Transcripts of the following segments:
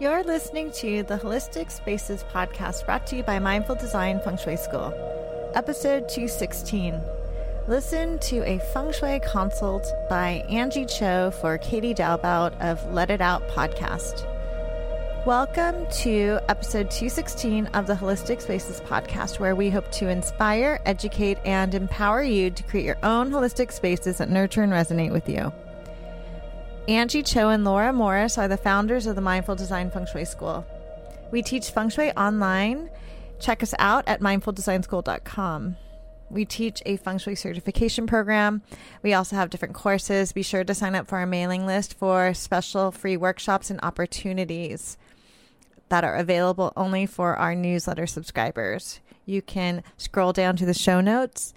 You're listening to the Holistic Spaces podcast brought to you by Mindful Design Feng Shui School, episode 216. Listen to a feng shui consult by Anjie Cho for Katie Dalebout of Let It Out podcast. Welcome to episode 216 of the Holistic Spaces podcast, where we hope to inspire, educate, and empower you to create your own holistic spaces that nurture and resonate with you. Anjie Cho and Laura Morris are the founders of the Mindful Design Feng Shui School. We teach feng shui online. Check us out at mindfuldesignschool.com. We teach a feng shui certification program. We also have different courses. Be sure to sign up for our mailing list for special free workshops and opportunities that are available only for our newsletter subscribers. You can scroll down to the show notes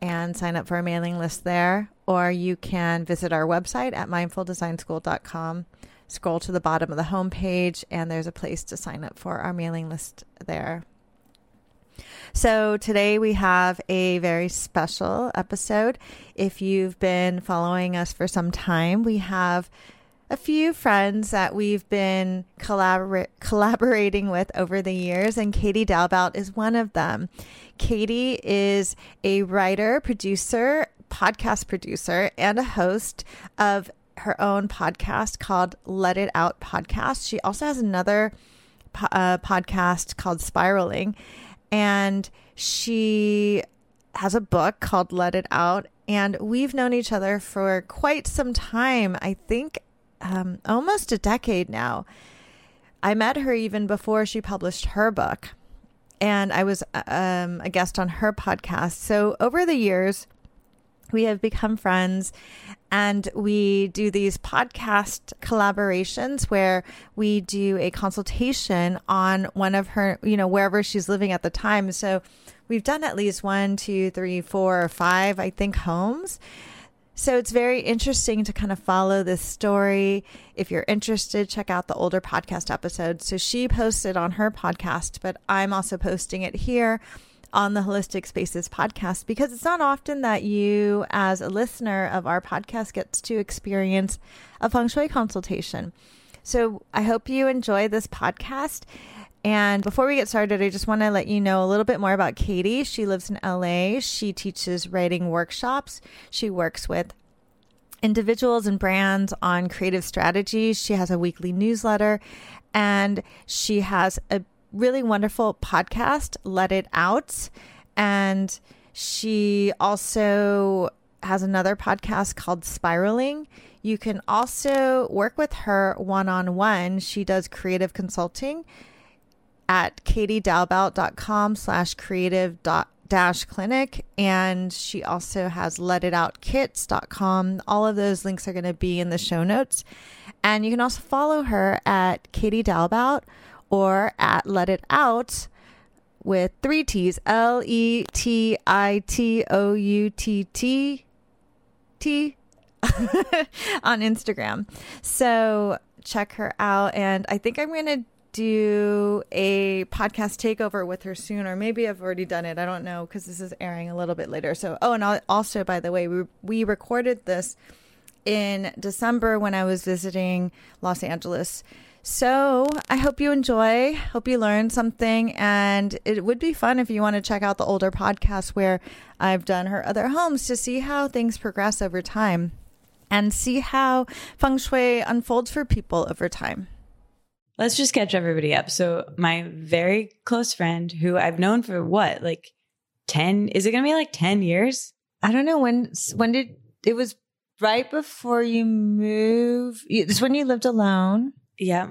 and sign up for our mailing list there, or you can visit our website at mindfuldesignschool.com. Scroll to the bottom of the homepage, and there's a place to sign up for our mailing list there. So, today we have a very special episode. If you've been following us for some time, we have a few friends that we've been collabor- collaborating with over the years, and Katie Dalebout is one of them. Katie is a writer, producer, podcast producer, and a host of her own podcast called Let It Out Podcast. She also has another uh, podcast called Spiraling, and she has a book called Let It Out. And we've known each other for quite some time. I think um, almost a decade now. I met her even before she published her book, and I was um, a guest on her podcast. So over the years, we have become friends and we do these podcast collaborations where we do a consultation on one of her, you know, wherever she's living at the time. So we've done at least one, two, three, four, or five, I think, homes. So it's very interesting to kind of follow this story. If you're interested, check out the older podcast episode. So she posted on her podcast, but I'm also posting it here on the Holistic Spaces podcast because it's not often that you, as a listener of our podcast, gets to experience a feng shui consultation. So I hope you enjoy this podcast. And before we get started, I just want to let you know a little bit more about Katie. She lives in LA. She teaches writing workshops. She works with individuals and brands on creative strategies. She has a weekly newsletter and she has a really wonderful podcast, Let It Out. And she also has another podcast called Spiraling. You can also work with her one on one. She does creative consulting at katiedalebout.com slash creative dash clinic and she also has let it out letitoutkits.com all of those links are going to be in the show notes and you can also follow her at katie dalebout or at let it out with three t's l-e-t-i-t-o-u-t-t t on instagram so check her out and i think i'm going to do a podcast takeover with her soon, or maybe I've already done it. I don't know because this is airing a little bit later. So, oh, and also, by the way, we we recorded this in December when I was visiting Los Angeles. So I hope you enjoy. Hope you learn something, and it would be fun if you want to check out the older podcast where I've done her other homes to see how things progress over time, and see how feng shui unfolds for people over time let's just catch everybody up. So my very close friend who I've known for what, like 10, is it going to be like 10 years? I don't know when, when did, it was right before you moved. It's when you lived alone. Yeah.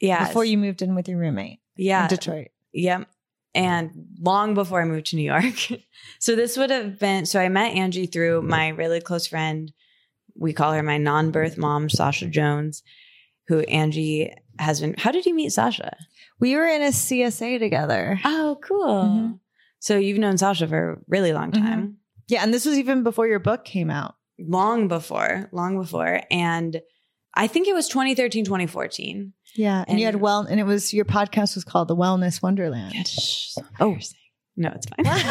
Yeah. Before you moved in with your roommate. Yeah. Detroit. Yep. And long before I moved to New York. so this would have been, so I met Anjie through my really close friend. We call her my non birth mom, Sasha Jones, who Anjie has been. How did you meet Sasha? We were in a CSA together. Oh, cool. Mm-hmm. So you've known Sasha for a really long mm-hmm. time. Mm-hmm. Yeah. And this was even before your book came out. Long before, long before. And I think it was 2013, 2014. Yeah. And, and you had well, and it was your podcast was called The Wellness Wonderland. so oh, no, it's fine.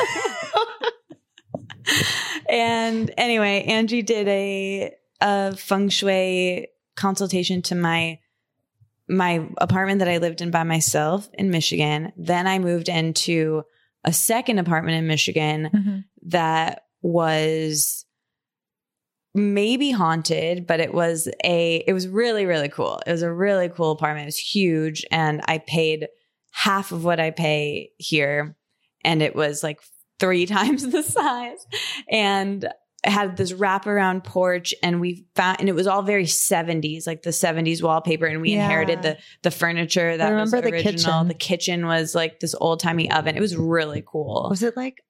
and anyway, Anjie did a, a feng shui consultation to my my apartment that I lived in by myself in Michigan. Then I moved into a second apartment in Michigan Mm-hmm. that was maybe haunted, but it was a it was really really cool. It was a really cool apartment. It was huge and I paid half of what I pay here and it was like 3 times the size and had this wraparound porch and we found and it was all very 70s like the 70s wallpaper and we Yeah. inherited the the furniture that was the original kitchen. the kitchen was like this old-timey oven it was really cool Was it like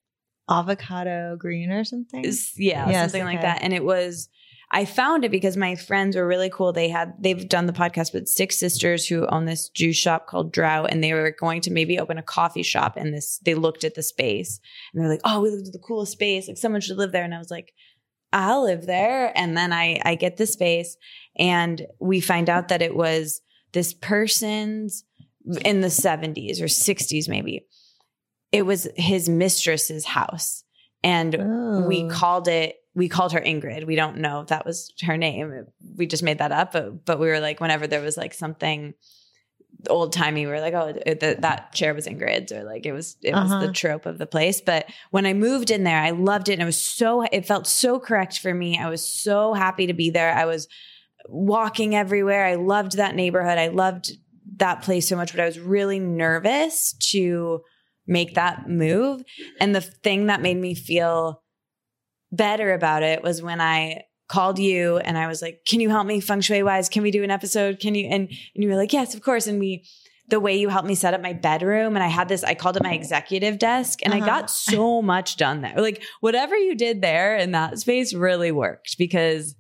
avocado green or something? Yeah, Yes, something like that. And it was I found it because my friends were really cool. They had they've done the podcast, but six sisters who own this juice shop called Drought, and they were going to maybe open a coffee shop. And this they looked at the space and they're like, "Oh, we looked at the coolest space. Like someone should live there." And I was like, "I'll live there." And then I I get the space, and we find out that it was this person's in the seventies or sixties maybe. It was his mistress's house, and we Oh. called it we called her ingrid. We don't know if that was her name. We just made that up but, but we were like whenever there was like something old timey we were like oh that chair was ingrid's or like it was it was Uh-huh. the trope of the place. But when i moved in there i loved it. And it was so it felt so correct for me. I was so happy to be there. I was walking everywhere. I loved that neighborhood. I loved that place so much but i was really nervous to make that move and the thing that made me feel better about it was when I called you and I was like, "Can you help me feng shui wise? Can we do an episode? Can you?" And and you were like, "Yes, of course." And we the way you helped me set up my bedroom and I had this I called it my executive desk and Uh-huh. I got so much done there. Like whatever you did there in that space really worked because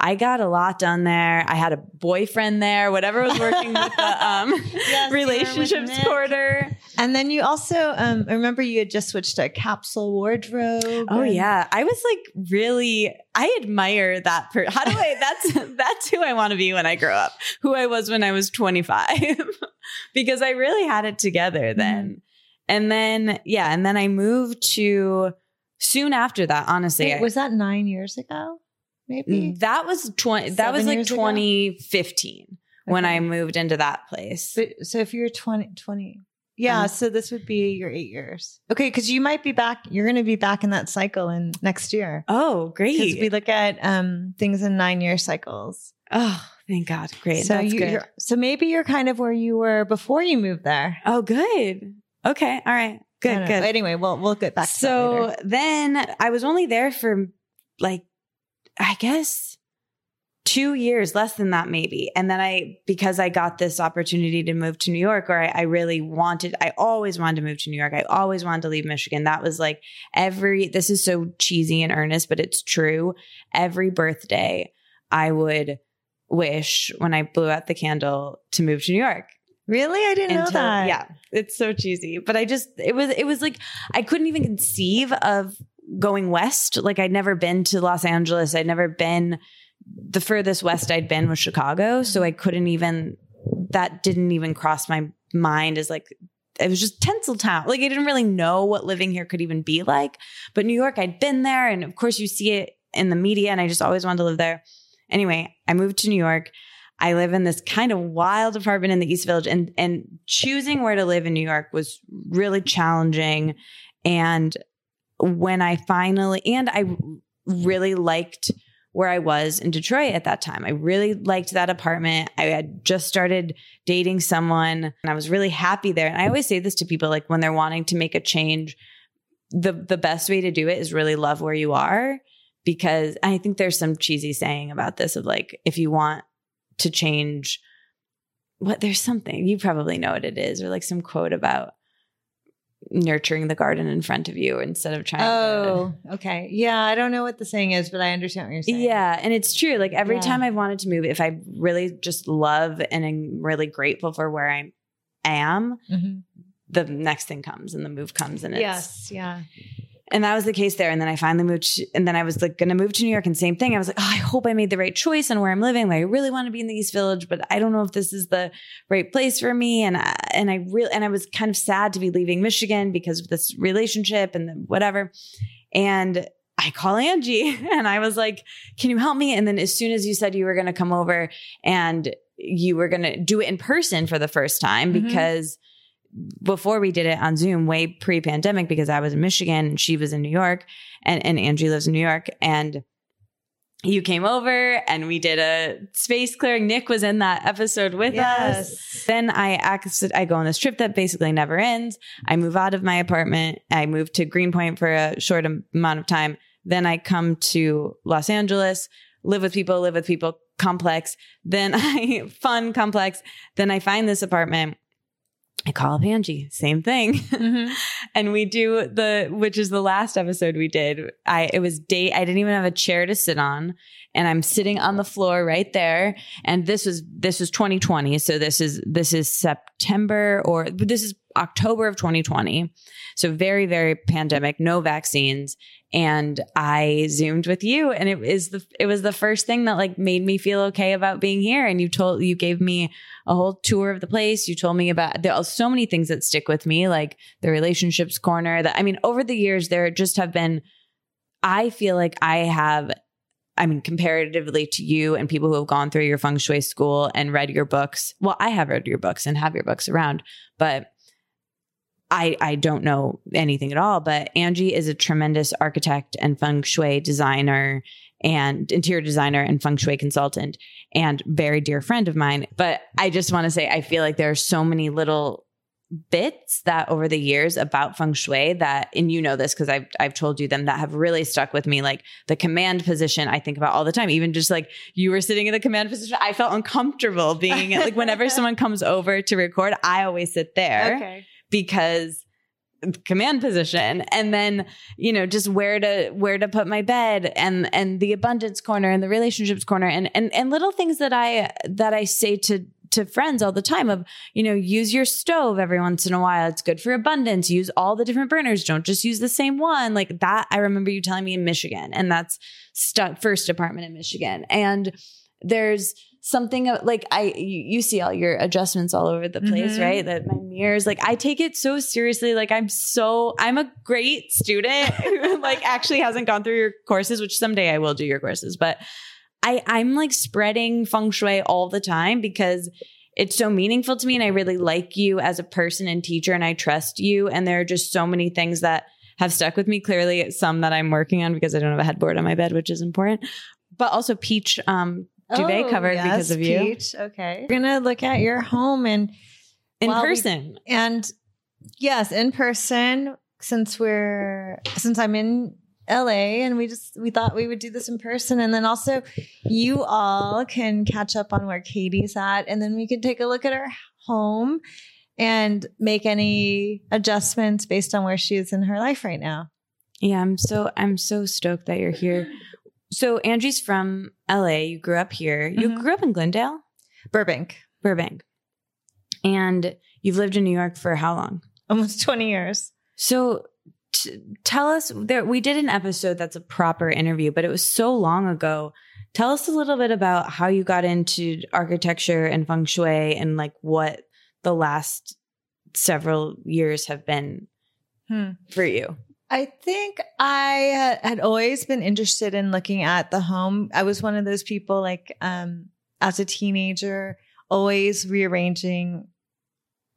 I got a lot done there. I had a boyfriend there, whatever was working with the um Yes, you were with relationships quarter. And then you also, um, I remember you had just switched to a capsule wardrobe. Oh and- yeah, I was like really. I admire that. Per- How do I? That's that's who I want to be when I grow up. Who I was when I was twenty five, because I really had it together then. And then yeah, and then I moved to soon after that. Honestly, Wait, was that nine years ago? Maybe. that was twenty. That was like years ago? twenty fifteen when Okay. I moved into that place. But, so if you're 20, 20 yeah, Um, so this would be your eight years. Okay, because you might be back. You're going to be back in that cycle in next year. oh, Because great! we look at um, things in nine year cycles. oh, thank God, great. so That's you, so maybe you're kind of where you were before you moved there. Oh, good. Okay, all right, good, good. Anyway, we'll we'll get back. To that so then I was only there for like, I guess two years, less than that, maybe. And then I, because I got this opportunity to move to New York, or I, I really wanted, I always wanted to move to New York. I always wanted to leave Michigan. That was like every, this is so cheesy and earnest, but it's true. Every birthday, I would wish when I blew out the candle to move to New York really, I didn't know that. Yeah, it's so cheesy, but I just it was it was like I couldn't even conceive of going west. Like I'd never been to Los Angeles. I'd never been the furthest west I'd been was Chicago, so I couldn't even that didn't even cross my mind as like it was just Tinseltown. Like I didn't really know what living here could even be like. But New York, I'd been there, and of course you see it in the media, and I just always wanted to live there. Anyway, I moved to New York. I live in this kind of wild apartment in the East Village, and and choosing where to live in New York was really challenging. And when I finally, and I really liked where I was in Detroit at that time. I really liked that apartment. I had just started dating someone, and I was really happy there. And I always say this to people, like when they're wanting to make a change, the the best way to do it is really love where you are because I think there's some cheesy saying about this of like if you want to change what there's something you probably know what it is or like some quote about nurturing the garden in front of you instead of trying Oh, okay. Yeah, I don't know what the saying is, but I understand what you're saying. yeah and it's true like every Yeah. time I've wanted to move if I really just love and am really grateful for where I am Mhm. the next thing comes and the move comes and it's Yes. Yeah. And that was the case there. And then I finally moved, to, and then I was like going to move to New York, and same thing. I was like, oh, I hope I made the right choice on where I'm living. Like, I really want to be in the East Village, but I don't know if this is the right place for me. And I, and I really, and I was kind of sad to be leaving Michigan because of this relationship and the whatever. And I call Anjie, and I was like, "Can you help me?" And then as soon as you said you were going to come over, and you were going to do it in person for the first time Mhm. because before we did it on Zoom, way pre pandemic, because I was in Michigan and she was in New York and, and Anjie lives in New York. And you came over and we did a space clearing. Nick was in that episode with us. Then I acc- I go on this trip that basically never ends. I move out of my apartment. I move to Greenpoint for a short amount of time. Then I come to Los Angeles, live with people, live with people, complex. Then I fun complex. Then I find this apartment. I call up Anjie, same thing. Mhm. and we do the which is the last episode we did i it was date i didn't even have a chair to sit on and i'm sitting on the floor right there and this was this was 2020 so this is this is september or this is october of 2020 so very very pandemic no vaccines. And i zoomed with you and it is the it was the first thing that like made me feel okay about being here. And you told you gave me a whole tour of the place. You told me about there are so many things that stick with me like the relationships corner that I mean, over the years, there just have been, I feel like I have, I mean, comparatively to you and people who have gone through your feng shui school and read your books. Well, I have read your books and have your books around, but I, I don't know anything at all. But Anjie is a tremendous architect and feng shui designer and interior designer and feng shui consultant and very dear friend of mine. But I just want to say, I feel like there are so many little bits that over the years about feng shui that and you know this because I've I've told you them that have really stuck with me like the command position I think about all the time even just like you were sitting in the command position I felt uncomfortable being like whenever someone comes over to record I always sit there Okay. Because command position and then you know just where to where to put my bed and and the abundance corner and the relationships corner and and and little things that i that i say to to friends all the time of you know use your stove every once in a while. It's good for abundance. Use all the different burners. Don't just use the same one. Like that i remember you telling me in michigan and that's stuck first apartment in michigan. And there's something like I you, you see all your adjustments all over the place, Mhm. right? That my mirrors, like I take it so seriously. Like I'm so I'm a great student who like actually hasn't gone through your courses, which someday I will do your courses, but I I'm like spreading feng shui all the time because it's so meaningful to me and I really like you as a person and teacher and I trust you and there are just so many things that have stuck with me clearly some that I'm working on because I don't have a headboard on my bed which is important but also peach um duvet Oh, covered yes, because of you Peach. Okay. We're gonna look at your home and in Well, we- person. and yes, in person. Since we're since I'm in LA and we just we thought we would do this in person and then also you all can catch up on where Katie's at and then we can take a look at her home and make any adjustments based on where she is in her life right now. Yeah, I'm so I'm so stoked that you're here. So Anjie's from LA. You grew up here. You Mhm. grew up in Glendale, Burbank. Burbank, and you've lived in New York for how long? Almost 20 years. So t- tell us. There, we did an episode that's a proper interview, but it was so long ago. Tell us a little bit about how you got into architecture and feng shui, and like what the last several years have been Hmm. for you. I think I had- always been interested in looking at the home. I was one of those people, like, um, as a teenager, always rearranging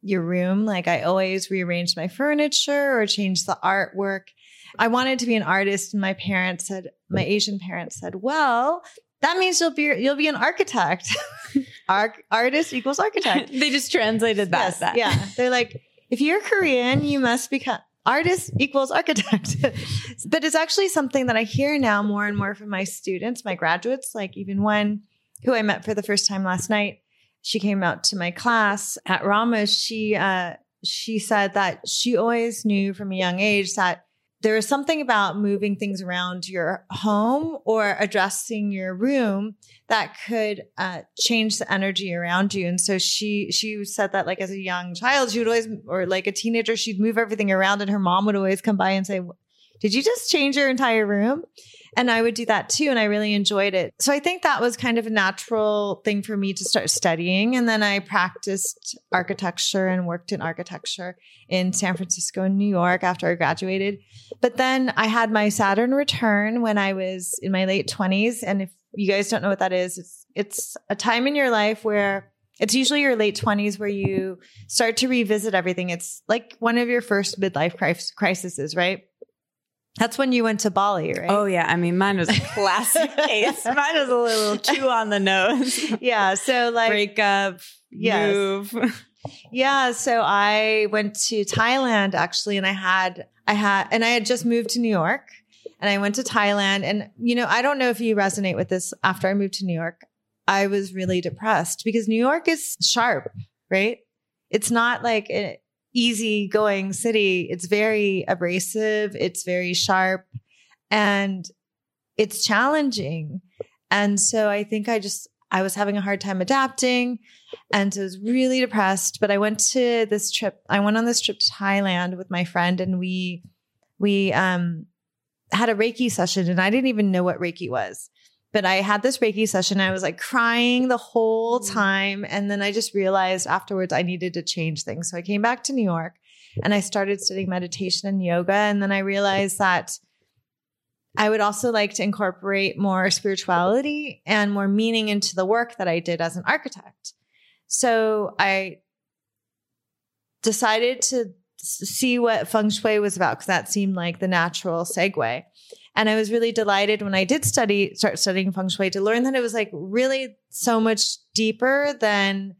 your room. Like, I always rearranged my furniture or changed the artwork. I wanted to be an artist, and my parents said, my Asian parents said, "Well, that means you'll be you'll be an architect. Arch- artist equals architect." they just translated that. Yes, that. Yeah. They're like, if you're Korean, you must become artist equals architect. but it's actually something that I hear now more and more from my students, my graduates, like even one who I met for the first time last night. She came out to my class at Ramos. She uh she said that she always knew from a young age that there is something about moving things around your home or addressing your room that could uh, change the energy around you. And so she she said that like as a young child, she would always or like a teenager, she'd move everything around, and her mom would always come by and say, "Did you just change your entire room?" And I would do that too, and I really enjoyed it. So I think that was kind of a natural thing for me to start studying. And then I practiced architecture and worked in architecture in San Francisco and New York after I graduated. But then I had my Saturn return when I was in my late 20s. And if you guys don't know what that is, it's it's a time in your life where it's usually your late 20s where you start to revisit everything. It's like one of your first midlife crises, right? That's when you went to Bali, right? Oh yeah, I mean mine was a classic case. Mine was a little too on the nose. yeah, so like breakup, yes. move. yeah, so I went to Thailand actually, and I had I had and I had just moved to New York, and I went to Thailand, and you know I don't know if you resonate with this. After I moved to New York, I was really depressed because New York is sharp, right? It's not like easy going city. It's very abrasive, it's very sharp, and it's challenging. And so I think I just, I was having a hard time adapting. And so I was really depressed. But I went to this trip, I went on this trip to Thailand with my friend and we, we, um, had a Reiki session and I didn't even know what Reiki was. But I had this Reiki session. I was like crying the whole mm. time. And then I just realized afterwards I needed to change things. So I came back to New York and I started studying meditation and yoga. And then I realized that I would also like to incorporate more spirituality and more meaning into the work that I did as an architect. So I decided to see what feng shui was about because that seemed like the natural segue. And I was really delighted when I did study, start studying feng shui to learn that it was like really so much deeper than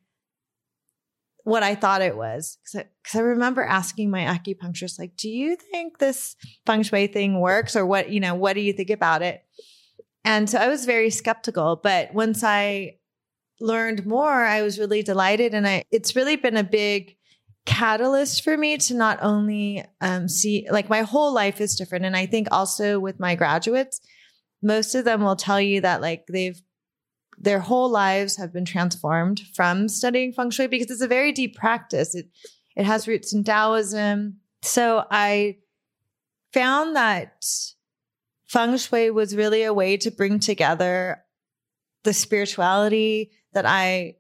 what I thought it was. Cause I, I remember asking my acupuncturist, like, do you think this feng shui thing works or what, you know, what do you think about it? And so I was very skeptical, but once I learned more, I was really delighted. And I, it's really been a big catalyst for me to not only um, see like my whole life is different. And i think also with my graduates most of them will tell you that like they've their whole lives have been transformed from studying feng shui because it's a very deep practice. It it has roots in taoism. So i found that feng shui was really a way to bring together the spirituality that i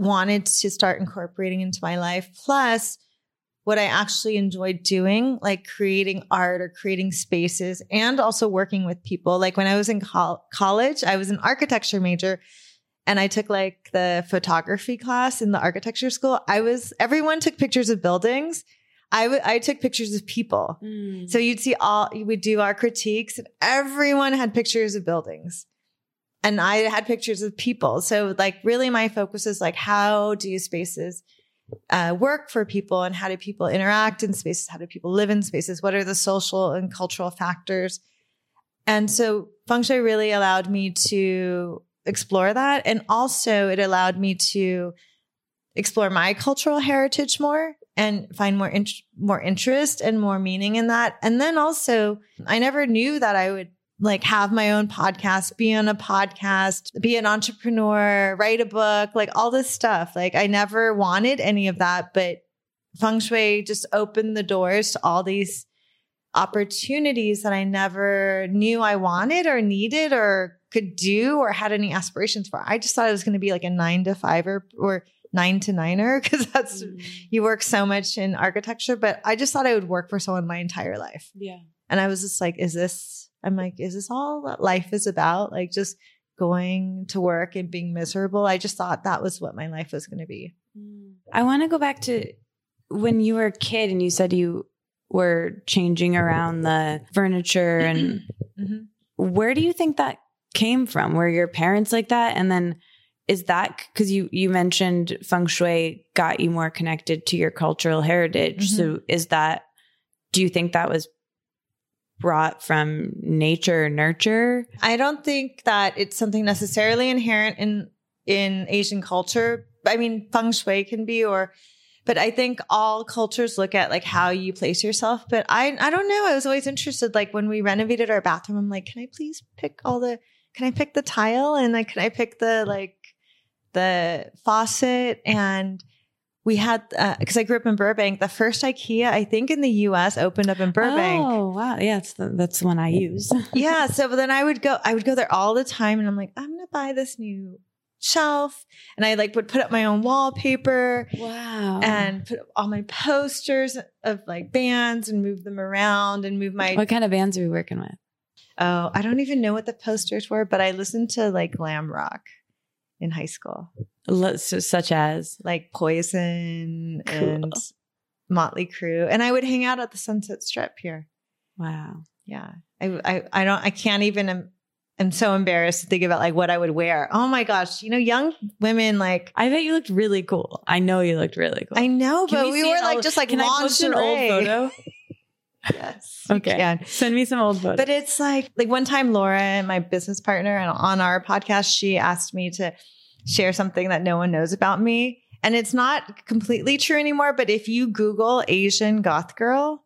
wanted to start incorporating into my life. Plus, what I actually enjoyed doing, like creating art or creating spaces and also working with people. Like when I was in col- college, I was an architecture major and I took like the photography class in the architecture school. I was, everyone took pictures of buildings. I, w- I took pictures of people. Mm. So you'd see all, we would do our critiques and everyone had pictures of buildings and I had pictures of people. So like really my focus is like, how do spaces uh, work for people and how do people interact in spaces? How do people live in spaces? What are the social and cultural factors? And so feng shui really allowed me to explore that. And also it allowed me to explore my cultural heritage more and find more, in- more interest and more meaning in that. And then also I never knew that I would like have my own podcast, be on a podcast, be an entrepreneur, write a book, like all this stuff. Like I never wanted any of that, but feng shui just opened the doors to all these opportunities that I never knew I wanted or needed or could do or had any aspirations for. I just thought it was going to be like a nine to five or, or nine to niner because that's mm. you work so much in architecture. But I just thought I would work for someone my entire life. Yeah. And I was just like, is this I'm like, is this all that life is about? Like just going to work and being miserable. I just thought that was what my life was going to be. Mm. I want to go back to when you were a kid and you said you were changing around the furniture and mm-hmm. where do you think that came from? Were your parents like that? And then is that because you you mentioned feng shui got you more connected to your cultural heritage? Mm-hmm. So is that do you think that was brought from nature nurture? I don't think that it's something necessarily inherent in in Asian culture. I mean, feng shui can be or but I think all cultures look at like how you place yourself. But I I don't know. I was always interested. Like when we renovated our bathroom, I'm like, can I please pick all the can I pick the tile and like can I pick the like the faucet and we had because uh, I grew up in Burbank. The first IKEA, I think, in the U.S. opened up in Burbank. Oh wow, yeah, that's the, that's the one I use. yeah, so but then I would go, I would go there all the time, and I'm like, I'm gonna buy this new shelf, and I like would put up my own wallpaper. Wow, and put all my posters of like bands and move them around and move my. What kind of bands are we working with? Oh, I don't even know what the posters were, but I listened to like glam rock in high school, so- Such as like Poison Cool. and Motley Crue, and I would hang out at the Sunset Strip here. wow. Yeah, I, I, I don't, I can't even. I'm, I'm so embarrassed to think about like what I would wear. Oh my gosh, you know, young women like I bet you looked really cool. I know you looked really cool. I know, Can but we we, were like just like Can I post an old photo? Yes, Okay. can. Send me some old photos. But it's like like one time Laura, my business partner, and on our podcast, she asked me to share something that no one knows about me. And it's not completely true anymore, but if you Google Asian goth girl,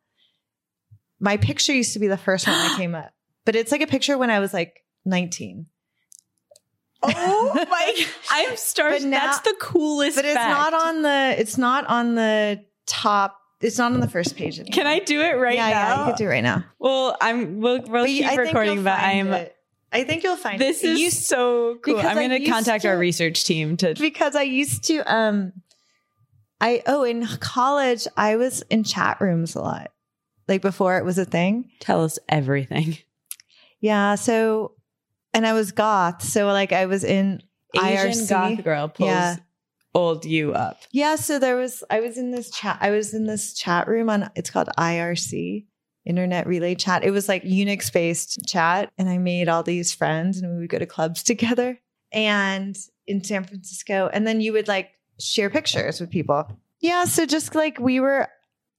my picture used to be the first one that came up. But it's like a picture when I was like 19. oh my! I'm starting. That's the coolest. But it's fact. not on the it's not on the top. It's not on the first page anymore. Can I do it right yeah, now? yeah, you could do it right now. Well, I'm. We'll, we'll But keep I recording, but I'm. it. I think you'll find This it. is You- so cool. I'm going to contact our research team to. because I used to um I oh in college I was in chat rooms a lot. Like before it was a thing. Tell us everything. Yeah, so and I was goth, so like I was in Asian IRC. goth girl pulls Yeah. Old you up. Yeah, so there was I was in this chat I was in this chat room on it's called IRC, Internet Relay Chat. It was like Unix based chat and I made all these friends and we would go to clubs together and in San Francisco and then you would like share pictures with people. Yeah, so just like we were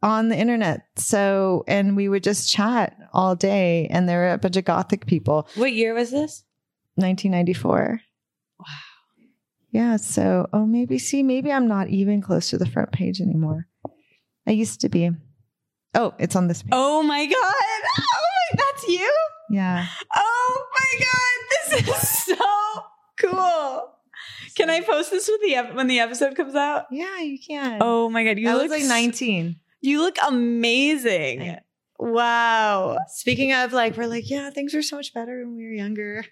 on the internet. So and we would just chat all day and there were a bunch of gothic people. What year was this? 1994. Yeah. So, oh, maybe, see, maybe I'm not even close to the front page anymore. I used to be. Oh, it's on this page. Oh my god! Oh my, that's you! Yeah. Oh my god! This is so cool. Can I post this with the ep- when the episode comes out? Yeah, you can. Oh my god! You I look was like 19. You look amazing. I- Wow. Speaking of like, we're like, yeah, things were so much better when we were younger.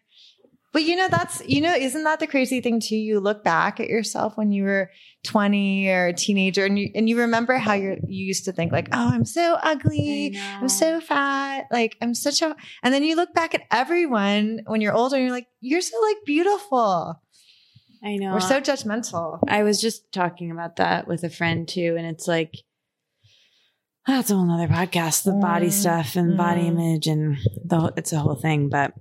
But you know, that's, you know, isn't that the crazy thing too? You look back at yourself when you were 20 or a teenager and you, and you remember how you're, you used to think like, oh, I'm so ugly. I'm so fat. Like I'm such a, and then you look back at everyone when you're older and you're like, you're so like beautiful. I know. We're so judgmental. I was just talking about that with a friend too, and it's like that's a whole nother podcast. The body Mm, stuff and body mm. image and the whole- it's a whole thing. But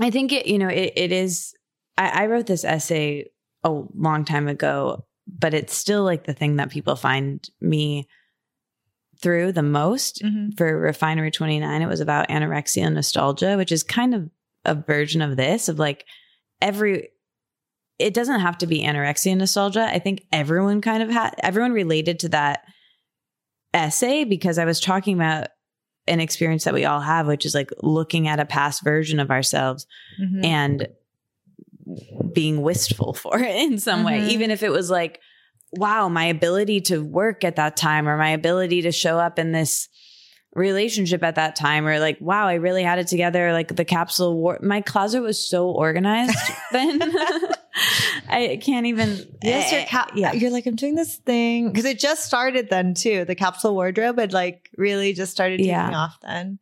I think it, you know, it, it is. I, I wrote this essay a long time ago, but it's still like the thing that people find me through the most mm-hmm. for Refinery 29, it was about anorexia and nostalgia, which is kind of a version of this of like every it doesn't have to be anorexia and nostalgia. I think everyone kind of had everyone related to that essay because I was talking about an experience that we all have, which is like looking at a past version of ourselves Mhm. and being wistful for it in some way, Mhm. even if it was like, wow, my ability to work at that time or my ability to show up in this relationship at that time or like wow i really had it together like the capsule war my closet was so organized then i can't even Yes, your eh, ca- yeah You're like, I'm doing this thing because it just started then too. The capsule wardrobe had like really just started taking Yeah. off then.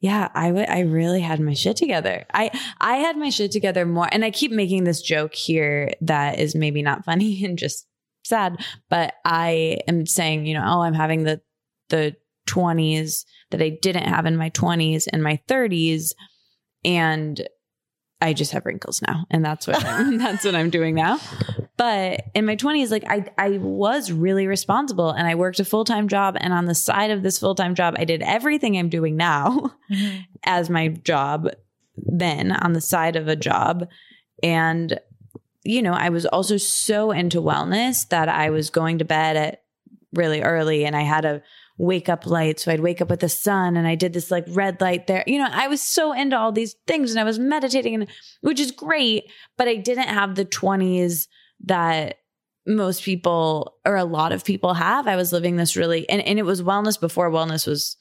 yeah i would i really had my shit together i i had my shit together more and i keep making this joke here that is maybe not funny and just sad but i am saying you know oh i'm having the the 20s that i didn't have in my 20s and my 30s and i just have wrinkles now and that's what I'm, that's what i'm doing now but in my 20s like i i was really responsible and i worked a full-time job and on the side of this full-time job i did everything i'm doing now mm-hmm. as my job then on the side of a job. And, you know, I was also so into wellness that I was going to bed at really early and I had a wake up light. So I'd wake up with the sun and I did this like red light there. You know, I was so into all these things and I was meditating and which is great, but I didn't have the 20s that most people or a lot of people have. I was living this really and, and it was wellness before wellness was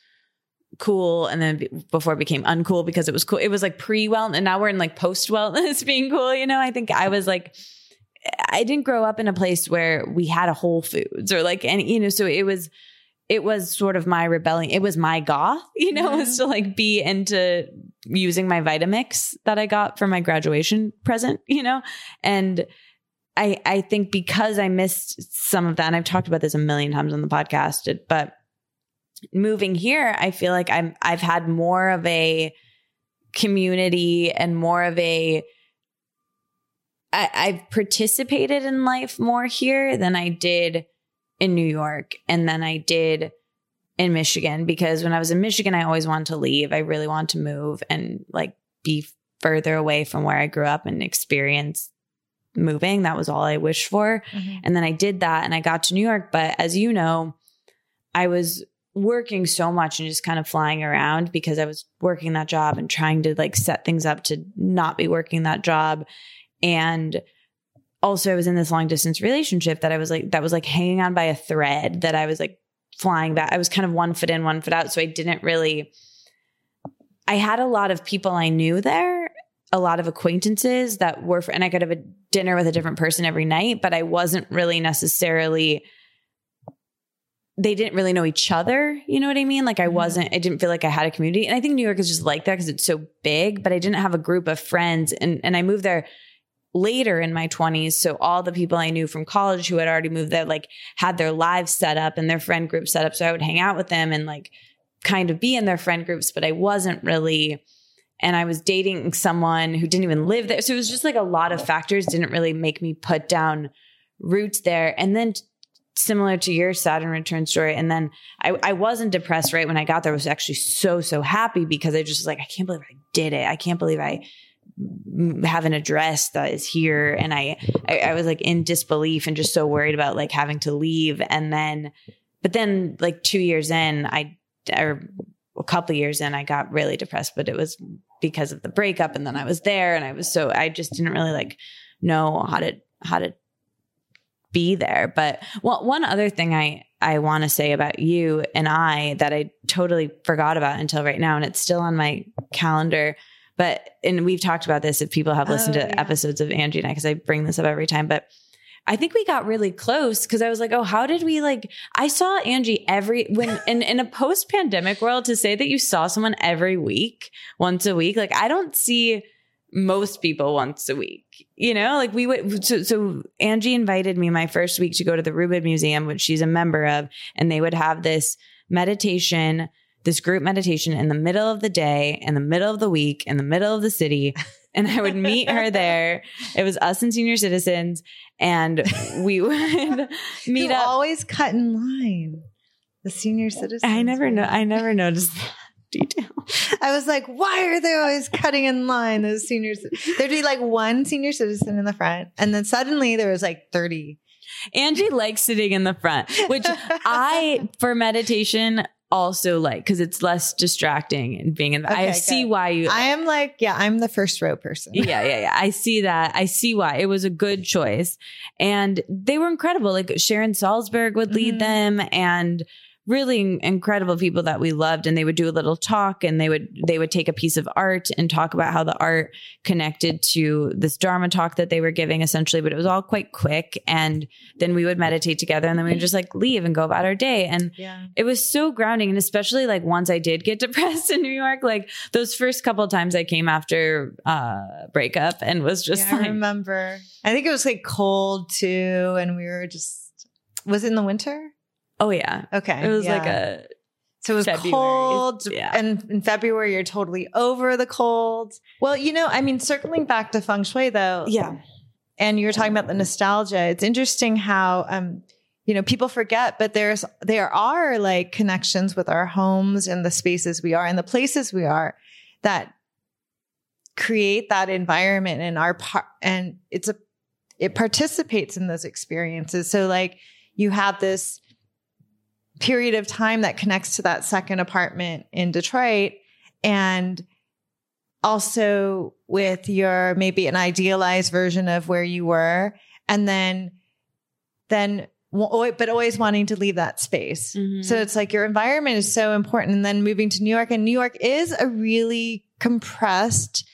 cool and then before it became uncool because it was cool. It was like pre wellness and now we're in like post wellness being cool. You know, I think I was like, I didn't grow up in a place where we had a Whole Foods or like any, you know, so it was, it was sort of my rebellion. It was my goth, you know, was to like be into using my Vitamix that I got for my graduation present, you know? And I I think because I missed some of that, and I've talked about this a million times on the podcast, but moving here, I feel like I'm I've had more of a community and more of a I, I've participated in life more here than I did in New York and then I did in Michigan because when I was in Michigan, I always wanted to leave. I really wanted to move and like be further away from where I grew up and experience moving. That was all I wished for. Mm-hmm. And then I did that and I got to New York. But as you know, I was working so much and just kind of flying around because I was working that job and trying to like set things up to not be working that job. And also I was in this long distance relationship that I was like that was like hanging on by a thread that I was like flying back. I was kind of one foot in, one foot out. So I didn't really I had a lot of people I knew there, a lot of acquaintances that were and I could have a dinner with a different person every night, but I wasn't really necessarily they didn't really know each other. You know what I mean? Like I mm-hmm. wasn't, I didn't feel like I had a community. And I think New York is just like that because it's so big, but I didn't have a group of friends. And, and I moved there later in my 20s. So all the people I knew from college who had already moved there, like had their lives set up and their friend group set up. So I would hang out with them and like kind of be in their friend groups, but I wasn't really. And I was dating someone who didn't even live there. So it was just like a lot of factors didn't really make me put down roots there. And then similar to your Saturn return story. And then I, I wasn't depressed right when I got there. I was actually so, so happy because I just was like, I can't believe I did it. I can't believe I have an address that is here. And I, I, I was like in disbelief and just so worried about like having to leave. And then, but then like two years in, I, or a couple years in, I got really depressed, but it was because of the breakup. And then I was there and I was so, I just didn't really like know how to, how to be there. But well, one other thing I, I want to say about you and I that I totally forgot about until right now, and it's still on my calendar. But, and we've talked about this if people have listened oh, to yeah. episodes of Anjie and I, because I bring this up every time. But I think we got really close because I was like, oh, how did we like? I saw Anjie every when in, in a post pandemic world to say that you saw someone every week, once a week. Like, I don't see most people once a week. You know, like we would. So, so Anjie invited me my first week to go to the Rubin Museum, which she's a member of, and they would have this meditation, this group meditation in the middle of the day, in the middle of the week, in the middle of the city. And I would meet her there. It was us and senior citizens, and we would meet you up. Always cut in line. The senior citizens. I never know. I never noticed that detail. I was like, why are they always cutting in line? Those seniors, there'd be like one senior citizen in the front, and then suddenly there was like 30. Anjie likes sitting in the front, which I, for meditation, also like because it's less distracting and being in the okay, I see why you I am like, yeah, I'm the first row person. yeah, yeah, yeah. I see that. I see why. It was a good choice. And they were incredible. Like Sharon Salzberg would lead mm-hmm. them and really incredible people that we loved and they would do a little talk and they would they would take a piece of art and talk about how the art connected to this dharma talk that they were giving essentially but it was all quite quick and then we would meditate together and then we would just like leave and go about our day and yeah. it was so grounding and especially like once I did get depressed in New York like those first couple times I came after uh breakup and was just yeah, like, I remember I think it was like cold too and we were just was it in the winter Oh yeah. Okay. It was yeah. like a so it was February. cold. Yeah. And in February, you're totally over the cold. Well, you know, I mean, circling back to feng shui though. Yeah. And you were talking about the nostalgia. It's interesting how, um, you know, people forget, but there's, there are like connections with our homes and the spaces we are and the places we are that create that environment and our part, and it's a, it participates in those experiences. So like you have this, period of time that connects to that second apartment in Detroit. And also with your maybe an idealized version of where you were. And then, then, but always wanting to leave that space. Mm-hmm. So it's like your environment is so important. And then moving to New York, and New York is a really compressed,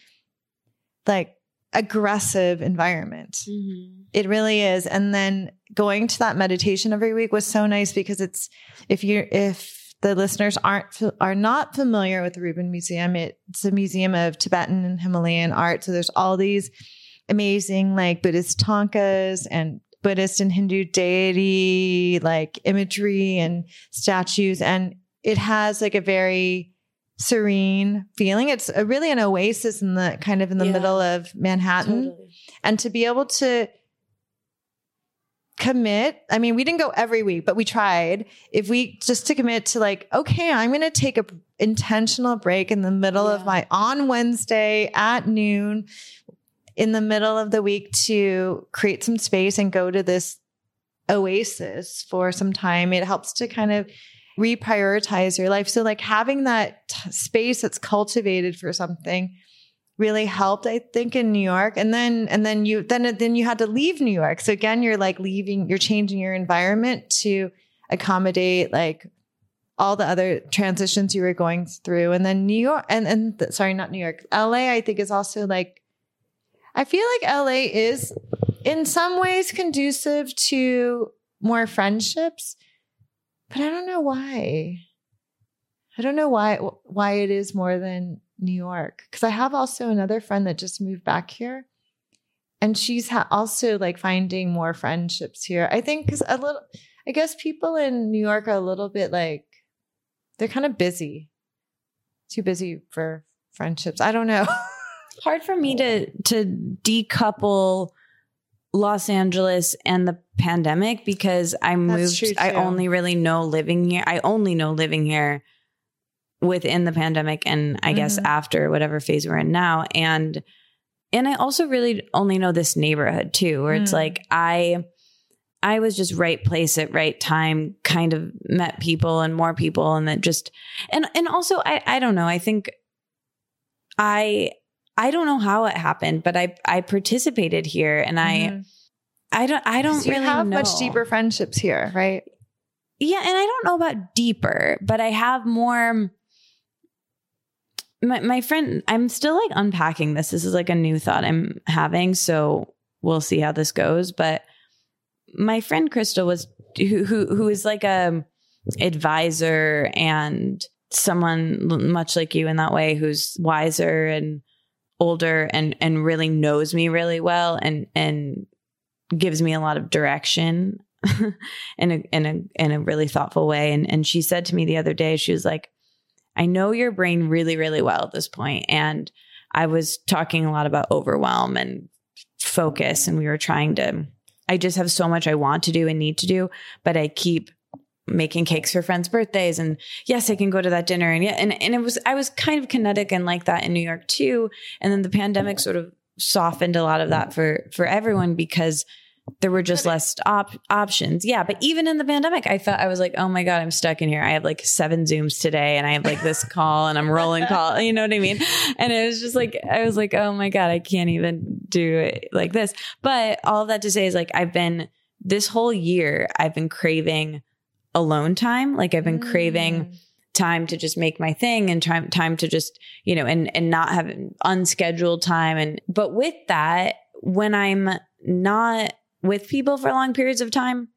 like aggressive environment. Mm-hmm. It really is. And then going to that meditation every week was so nice because it's if you're if the listeners aren't are not familiar with the Rubin Museum, it's a museum of Tibetan and Himalayan art. So there's all these amazing like Buddhist thangkas and Buddhist and Hindu deity like imagery and statues. And it has like a very serene feeling. It's a, really an oasis in the kind of in the yeah, middle of Manhattan. Totally. And to be able to commit, I mean, we didn't go every week, but we tried. If we just to commit to like, okay, I'm going to take a intentional break in the middle yeah. of my on Wednesday at noon in the middle of the week to create some space and go to this oasis for some time. It helps to kind of reprioritize your life. So, like having that t- space that's cultivated for something really helped i think in new york. And then and then you then then you had to leave new york. So again you're like leaving you're changing your environment to accommodate like all the other transitions you were going through. And then new york and and sorry not new york. La i think is also like I feel like LA is in some ways conducive to more friendships, but I don't know why. I don't know why why it is more than New York because I have also another friend that just moved back here, and she's ha- also like finding more friendships here. I think because a little, I guess people in New York are a little bit like they're kind of busy, too busy for friendships. I don't know. hard for me to to decouple Los Angeles and the pandemic because I moved I only really know living here. I only know living here within the pandemic and I mm-hmm. guess after whatever phase we're in now and and I also really only know this neighborhood too where mm. it's like I I was just right place at right time, kind of met people and more people and that just and and also I I don't know. I think I I don't know how it happened, but I I participated here and mm-hmm. I I don't I don't really have know. much deeper friendships here, right? Yeah, and I don't know about deeper, but I have more my my friend I'm still like unpacking this. This is like a new thought I'm having, so we'll see how this goes, but my friend Crystal was who who who is like a advisor and someone much like you in that way who's wiser and older and and really knows me really well and and gives me a lot of direction in a in a in a really thoughtful way. And and she said to me the other day she was like I know your brain really really well at this point. And I was talking a lot about overwhelm and focus and we were trying to I just have so much I want to do and need to do but I keep making cakes for friends' birthdays. And yes, I can go to that dinner. And yeah, and, and it was, I was kind of kinetic and like that in New York too. And then the pandemic sort of softened a lot of that for, for everyone because there were just less op- options. Yeah. But even in the pandemic, I felt, I was like, oh my God, I'm stuck in here. I have like seven Zooms today and I have like this call and I'm rolling call. You know what I mean? And it was just like, I was like, oh my God, I can't even do it like this. But all that to say is like, I've been, this whole year, I've been craving alone time. Like I've been mm. craving time to just make my thing and time time to just, you know, and and not have unscheduled time and but with that, when I'm not with people for long periods of time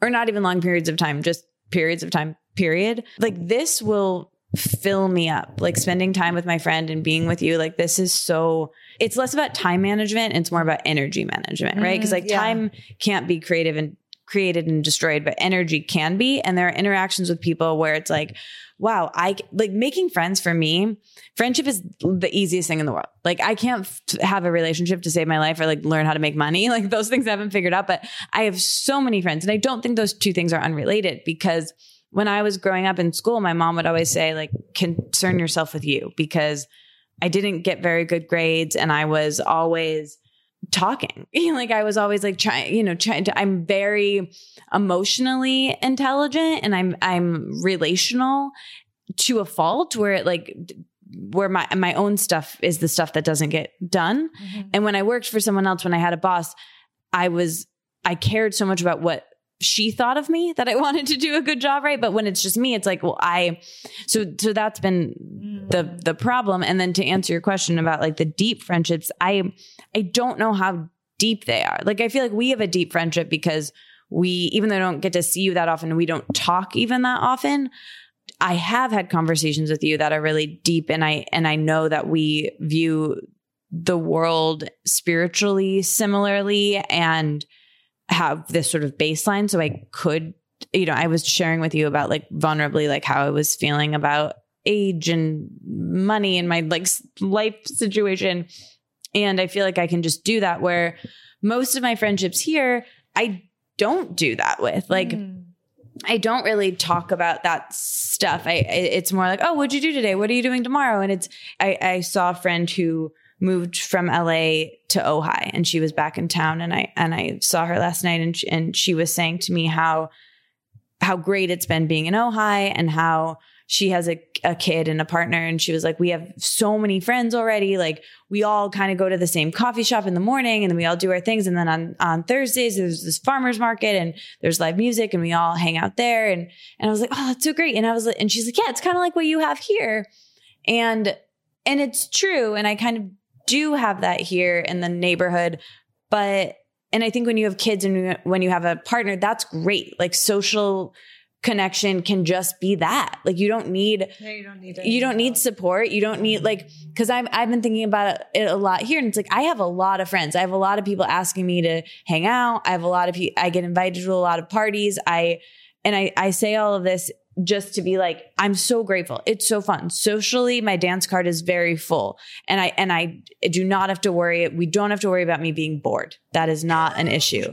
or not even long periods of time, just periods of time period, like this will fill me up. Like spending time with my friend and being with you, like this is so it's less about time management and it's more about energy management, right? Because mm, like yeah. time can't be creative and created and destroyed, but energy can be. And there are interactions with people where it's like, wow, I like making friends for me. Friendship is the easiest thing in the world. Like I can't f- have a relationship to save my life or like learn how to make money. Like those things I haven't figured out, but I have so many friends and I don't think those two things are unrelated because when I was growing up in school, my mom would always say like concern yourself with you because I didn't get very good grades and I was always talking. like I was always like trying, you know, trying to I'm very emotionally intelligent and I'm I'm relational to a fault where it like where my my own stuff is the stuff that doesn't get done. Mm-hmm. And when I worked for someone else when I had a boss, I was I cared so much about what she thought of me that I wanted to do a good job, right? But when it's just me, it's like, well, I so so that's been the mm. the problem. And then to answer your question about like the deep friendships, I I don't know how deep they are. Like I feel like we have a deep friendship because we, even though I don't get to see you that often, we don't talk even that often. I have had conversations with you that are really deep and I and I know that we view the world spiritually similarly and have this sort of baseline so I could you know I was sharing with you about like vulnerably like how I was feeling about age and money and my like life situation and I feel like I can just do that where most of my friendships here I don't do that with like mm I don't really talk about that stuff. I it's more like, oh, what'd you do today? What are you doing tomorrow? And it's I, I saw a friend who moved from LA to Ojai and she was back in town. And I and I saw her last night and she, and she was saying to me how how great it's been being in Ojai and how she has a, a kid and a partner. And she was like we have so many friends already. Like we all kind of go to the same coffee shop in the morning and then we all do our things. And then on on Thursdays there's this farmers market and there's live music and we all hang out there. And and I was like oh that's so great. And I was like and she's like yeah it's kind of like what you have here. And and it's true. And I kind of do have that here in the neighborhood but and I think when you have kids and when you have a partner that's great like social connection can just be that. Like you don't need you don't need you don't need support. You don't need like because I've I've been thinking about it a lot here, and it's like I have a lot of friends. I have a lot of people asking me to hang out. I have a lot of people. I get invited to a lot of parties. I and I I say all of this just to be like i'm so grateful. It's so fun. Socially my dance card is very full. And i and i do not have to worry. We don't have to worry about me being bored. That is not an issue.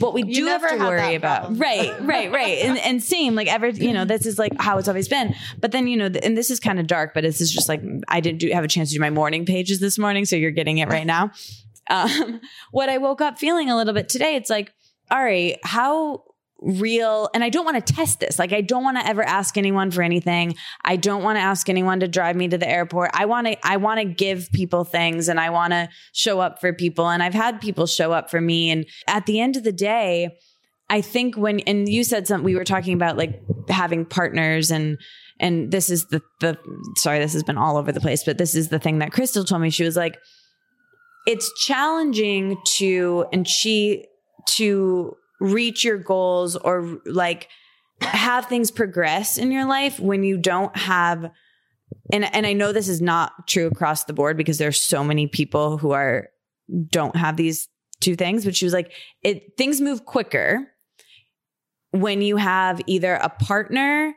But we do have to worry about right right right. And, and same like ever you know this is like how it's always been. But then you know and this is kind of dark but this is just like i didn't do have a chance to do my morning pages this morning so you're getting it right now. Um, what i woke up feeling a little bit today it's like all right how real and I don't want to test this. Like I don't want to ever ask anyone for anything. I don't want to ask anyone to drive me to the airport. I want to I want to give people things and I want to show up for people and I've had people show up for me and at the end of the day I think when and you said something we were talking about like having partners and and this is the the sorry this has been all over the place but this is the thing that Crystal told me she was like it's challenging to and she to reach your goals or like have things progress in your life when you don't have and and I know this is not true across the board because there's so many people who are don't have these two things but she was like it things move quicker when you have either a partner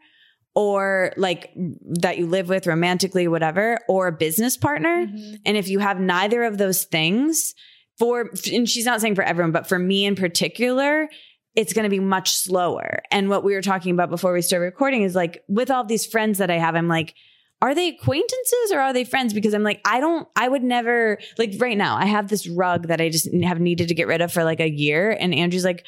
or like that you live with romantically whatever or a business partner mm-hmm. and if you have neither of those things for, and she's not saying for everyone, but for me in particular, it's going to be much slower. And what we were talking about before we started recording is like with all these friends that I have, I'm like, are they acquaintances or are they friends? Because I'm like, I don't, I would never, like right now, I have this rug that I just have needed to get rid of for like a year. And Andrew's like,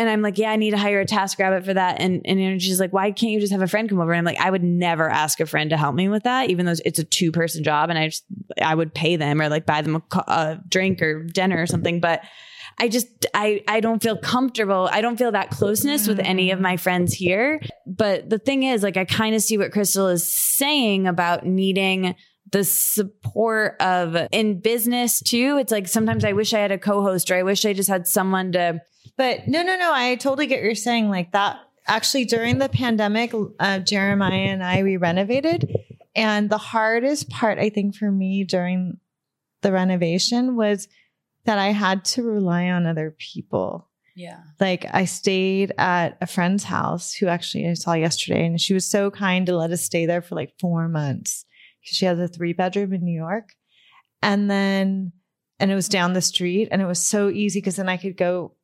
and I'm like, yeah, I need to hire a TaskRabbit for that. And, and she's like, why can't you just have a friend come over? And I'm like, I would never ask a friend to help me with that, even though it's a two person job. And I just, I would pay them or like buy them a, a drink or dinner or something. But I just, I, I don't feel comfortable. I don't feel that closeness with any of my friends here. But the thing is, like, I kind of see what Crystal is saying about needing the support of in business too. It's like sometimes I wish I had a co-host or I wish I just had someone to but no, no, no. I totally get what you're saying. Like that. Actually, during the pandemic, uh, Jeremiah and I we renovated, and the hardest part I think for me during the renovation was that I had to rely on other people. Yeah. Like I stayed at a friend's house who actually I saw yesterday, and she was so kind to let us stay there for like four months because she has a three bedroom in New York. And then, and it was down the street, and it was so easy because then I could go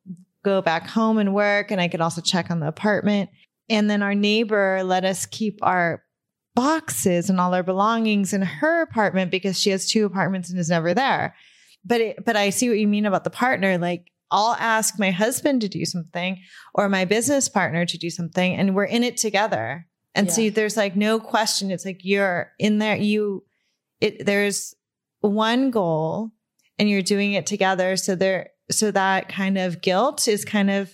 go back home and work. And I could also check on the apartment. And then our neighbor let us keep our boxes and all our belongings in her apartment because she has two apartments and is never there. But it, but I see what you mean about the partner. Like I'll ask my husband to do something or my business partner to do something and we're in it together. And yeah. so there's like no question. It's like you're in there. You, it, there's one goal and you're doing it together. So there, so that kind of guilt is kind of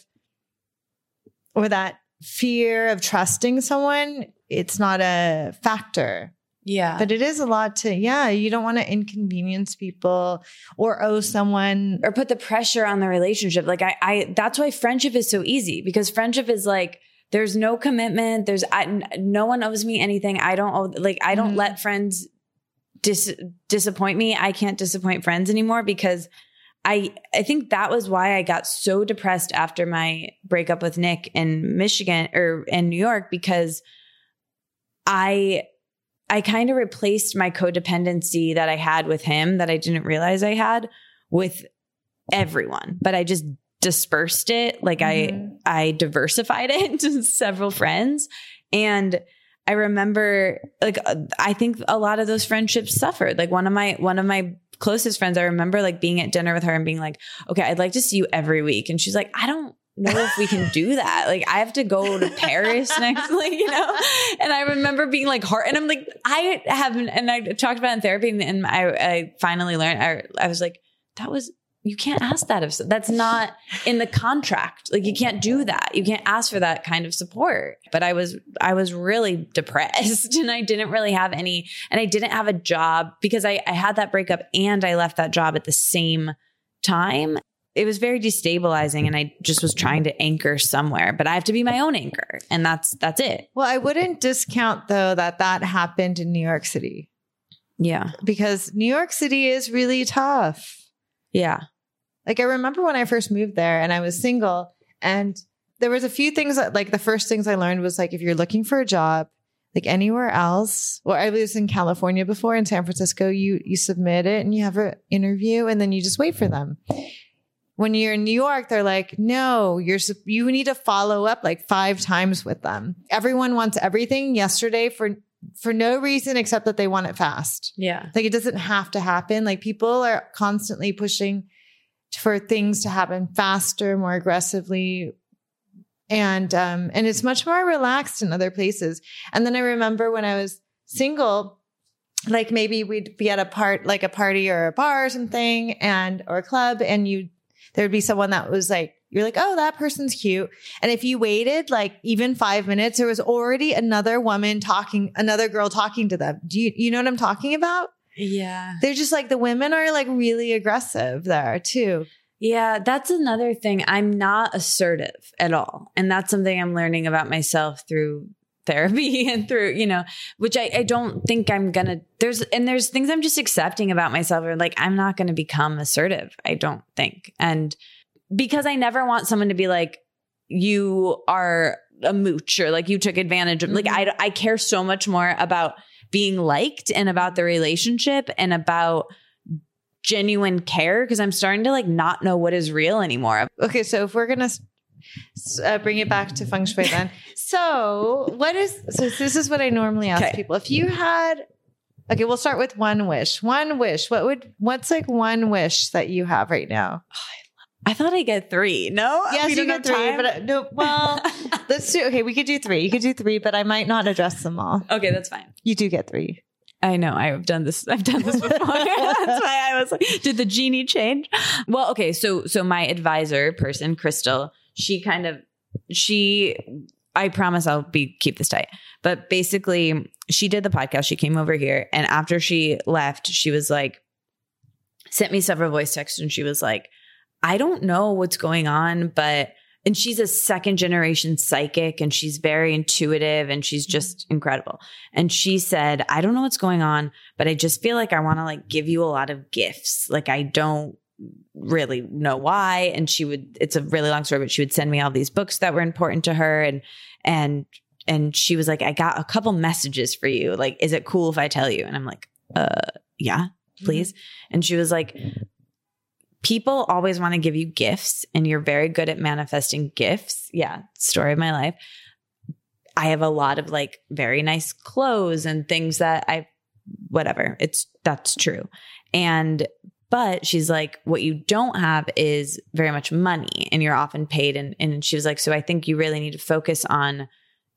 or that fear of trusting someone it's not a factor Yeah. But it is a lot to, yeah, you don't want to inconvenience people or owe someone. or put the pressure on the relationship. Like I, I, that's why friendship is so easy because friendship is like, there's no commitment. There's I, no one owes me anything. I don't owe, like, I don't Mhm. let friends dis, disappoint me. I can't disappoint friends anymore because I, I think that was why I got so depressed after my breakup with Nick in Michigan or in New York because I, I kind of replaced my codependency that I had with him that I didn't realize I had with everyone, but I just dispersed it. Like Mhm. I, I diversified it into several friends. And I remember like, uh, I think a lot of those friendships suffered. Like one of my, one of my closest friends, I remember like being at dinner with her and being like, okay, I'd like to see you every week. And she's like, I don't know if we can do that. Like I have to go to Paris next, like, you know? And I remember being like heart and I'm like, I haven't, and I talked about in therapy and, and I, I finally learned, I, I was like, that was, you can't ask that if that's not in the contract. Like you can't do that. You can't ask for that kind of support. But I was, I was really depressed and I didn't really have any, and I didn't have a job because I, I had that breakup and I left that job at the same time. It was very destabilizing and I just was trying to anchor somewhere, but I have to be my own anchor and that's, that's it. Well, I wouldn't discount though that that happened in New York City Yeah. because New York City is really tough. Yeah. Like I remember when I first moved there and I was single and there was a few things that like the first things I learned was like if you're looking for a job like anywhere else, well I was in California before in San Francisco, you you submit it and you have an interview and then you just wait for them. When you're in New York, they're like, no, you're you need to follow up like five times with them. Everyone wants everything yesterday for for no reason except that they want it fast. Yeah. Like it doesn't have to happen. Like people are constantly pushing for things to happen faster, more aggressively. And um and it's much more relaxed in other places. And then I remember when I was single, like maybe we'd be at a part like a party or a bar or something and or a club and you there'd be someone that was like you're like, oh, that person's cute. And if you waited like even five minutes, there was already another woman talking, another girl talking to them. Do you, you know what I'm talking about? Yeah. They're just like the women are like really aggressive there too. Yeah, that's another thing. I'm not assertive at all. And that's something I'm learning about myself through therapy and through, you know, which I, I don't think I'm gonna there's and there's things I'm just accepting about myself or like I'm not gonna become assertive. I don't think. And because I never want someone to be like, you are a mooch or like you took advantage of like mm-hmm. I I care so much more about being liked and about the relationship and about genuine care because I'm starting to like not know what is real anymore. Okay, so if we're gonna uh, bring it back to feng shui, then so what is so this is what I normally ask Okay. people. If you had, okay, we'll start with one wish. One wish. What would what's like one wish that you have right now? I thought I get three. No, Yes, you get three, time? but uh, no. Well, let's do. Okay, we could do three. You could do three, but I might not address them all. okay, that's fine. You do get three. I know I've done this. I've done this before. That's why I was like, did the genie change? Well, okay. So, so my advisor person, Crystal, she kind of, she, I promise I'll be, keep this tight, but basically she did the podcast. She came over here and after she left, she was like, sent me several voice texts and she was like, I don't know what's going on, but and she's a second generation psychic and she's very intuitive and she's just incredible. And she said, I don't know what's going on, but I just feel like I want to like give you a lot of gifts. Like I don't really know why. And she would, it's a really long story, but she would send me all these books that were important to her. And, and, and she was like, I got a couple messages for you. Like, is it cool if I tell you? And I'm like, uh, yeah, please. And she was like, people always want to give you gifts and you're very good at manifesting gifts. Yeah, story of my life. I have a lot of like very nice clothes and things that I whatever. It's that's true. And but she's like what you don't have is very much money and you're often paid and and she was like so I think you really need to focus on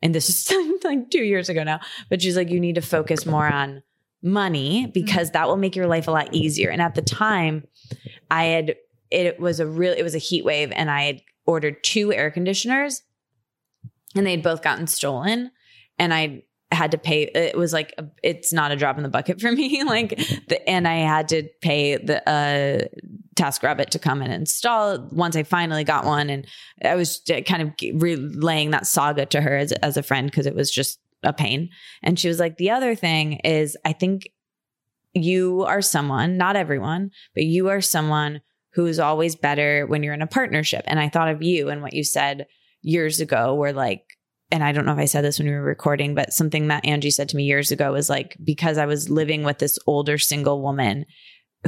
and this is like 2 years ago now, but she's like you need to focus more on money because that will make your life a lot easier. And at the time, I had it was a real it was a heat wave and I had ordered two air conditioners and they'd both gotten stolen and I had to pay it was like a, it's not a drop in the bucket for me like the, and i had to pay the uh TaskRabbit to come and install it once I finally got one. And I was kind of relaying that saga to her as, as a friend because it was just a pain. And she was like, the other thing is, I think you are someone, not everyone, but you are someone who's always better when you're in a partnership. And I thought of you and what you said years ago, where like, and I don't know if I said this when we were recording, but something that Anjie said to me years ago was like, because I was living with this older single woman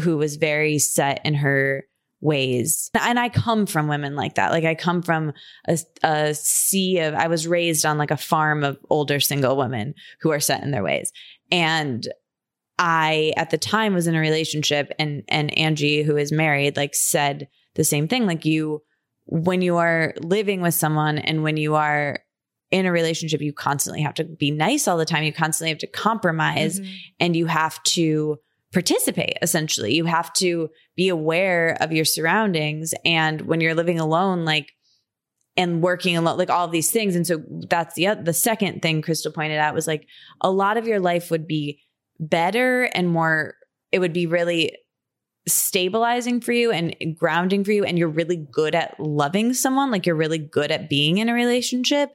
who was very set in her ways. And I come from women like that. Like I come from a, a sea of, I was raised on like a farm of older single women who are set in their ways. And I, at the time, was in a relationship and, and Anjie, who is married, like said the same thing. Like you, when you are living with someone and when you are in a relationship, you constantly have to be nice all the time. You constantly have to compromise mm-hmm. and you have to participate essentially. You have to be aware of your surroundings. And when you're living alone, like, and working alone, like all these things. And so that's the, the second thing Crystal pointed out was like a lot of your life would be better and more, it would be really stabilizing for you and grounding for you and you're really good at loving someone like you're really good at being in a relationship.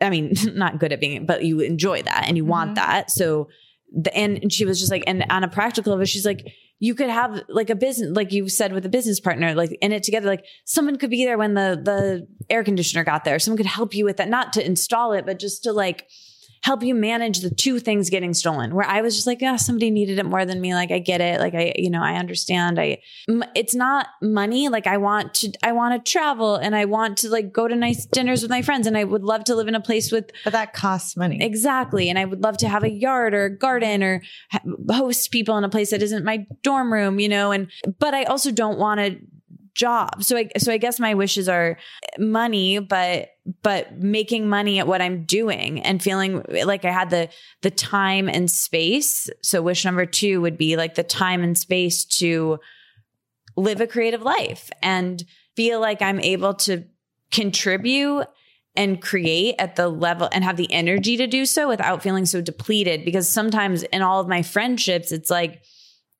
I mean not good at being but you enjoy that and you mm-hmm. want that. So the, and, and she was just like and on a practical level she's like you could have like a business like you said with a business partner like in it together like someone could be there when the the air conditioner got there. Someone could help you with that not to install it but just to like help you manage the two things getting stolen where i was just like yeah somebody needed it more than me. Like i get it. Like i you know i understand. I it's not money. Like i want to i want to travel and i want to like go to nice dinners with my friends and i would love to live in a place with but that costs money. Exactly. And i would love to have a yard or a garden or host people in a place that isn't my dorm room you know and but i also don't want to job. So I so I guess my wishes are money, but but making money at what I'm doing and feeling like I had the the time and space. So wish number 2 would be like the time and space to live a creative life and feel like I'm able to contribute and create at the level and have the energy to do so without feeling so depleted because sometimes in all of my friendships it's like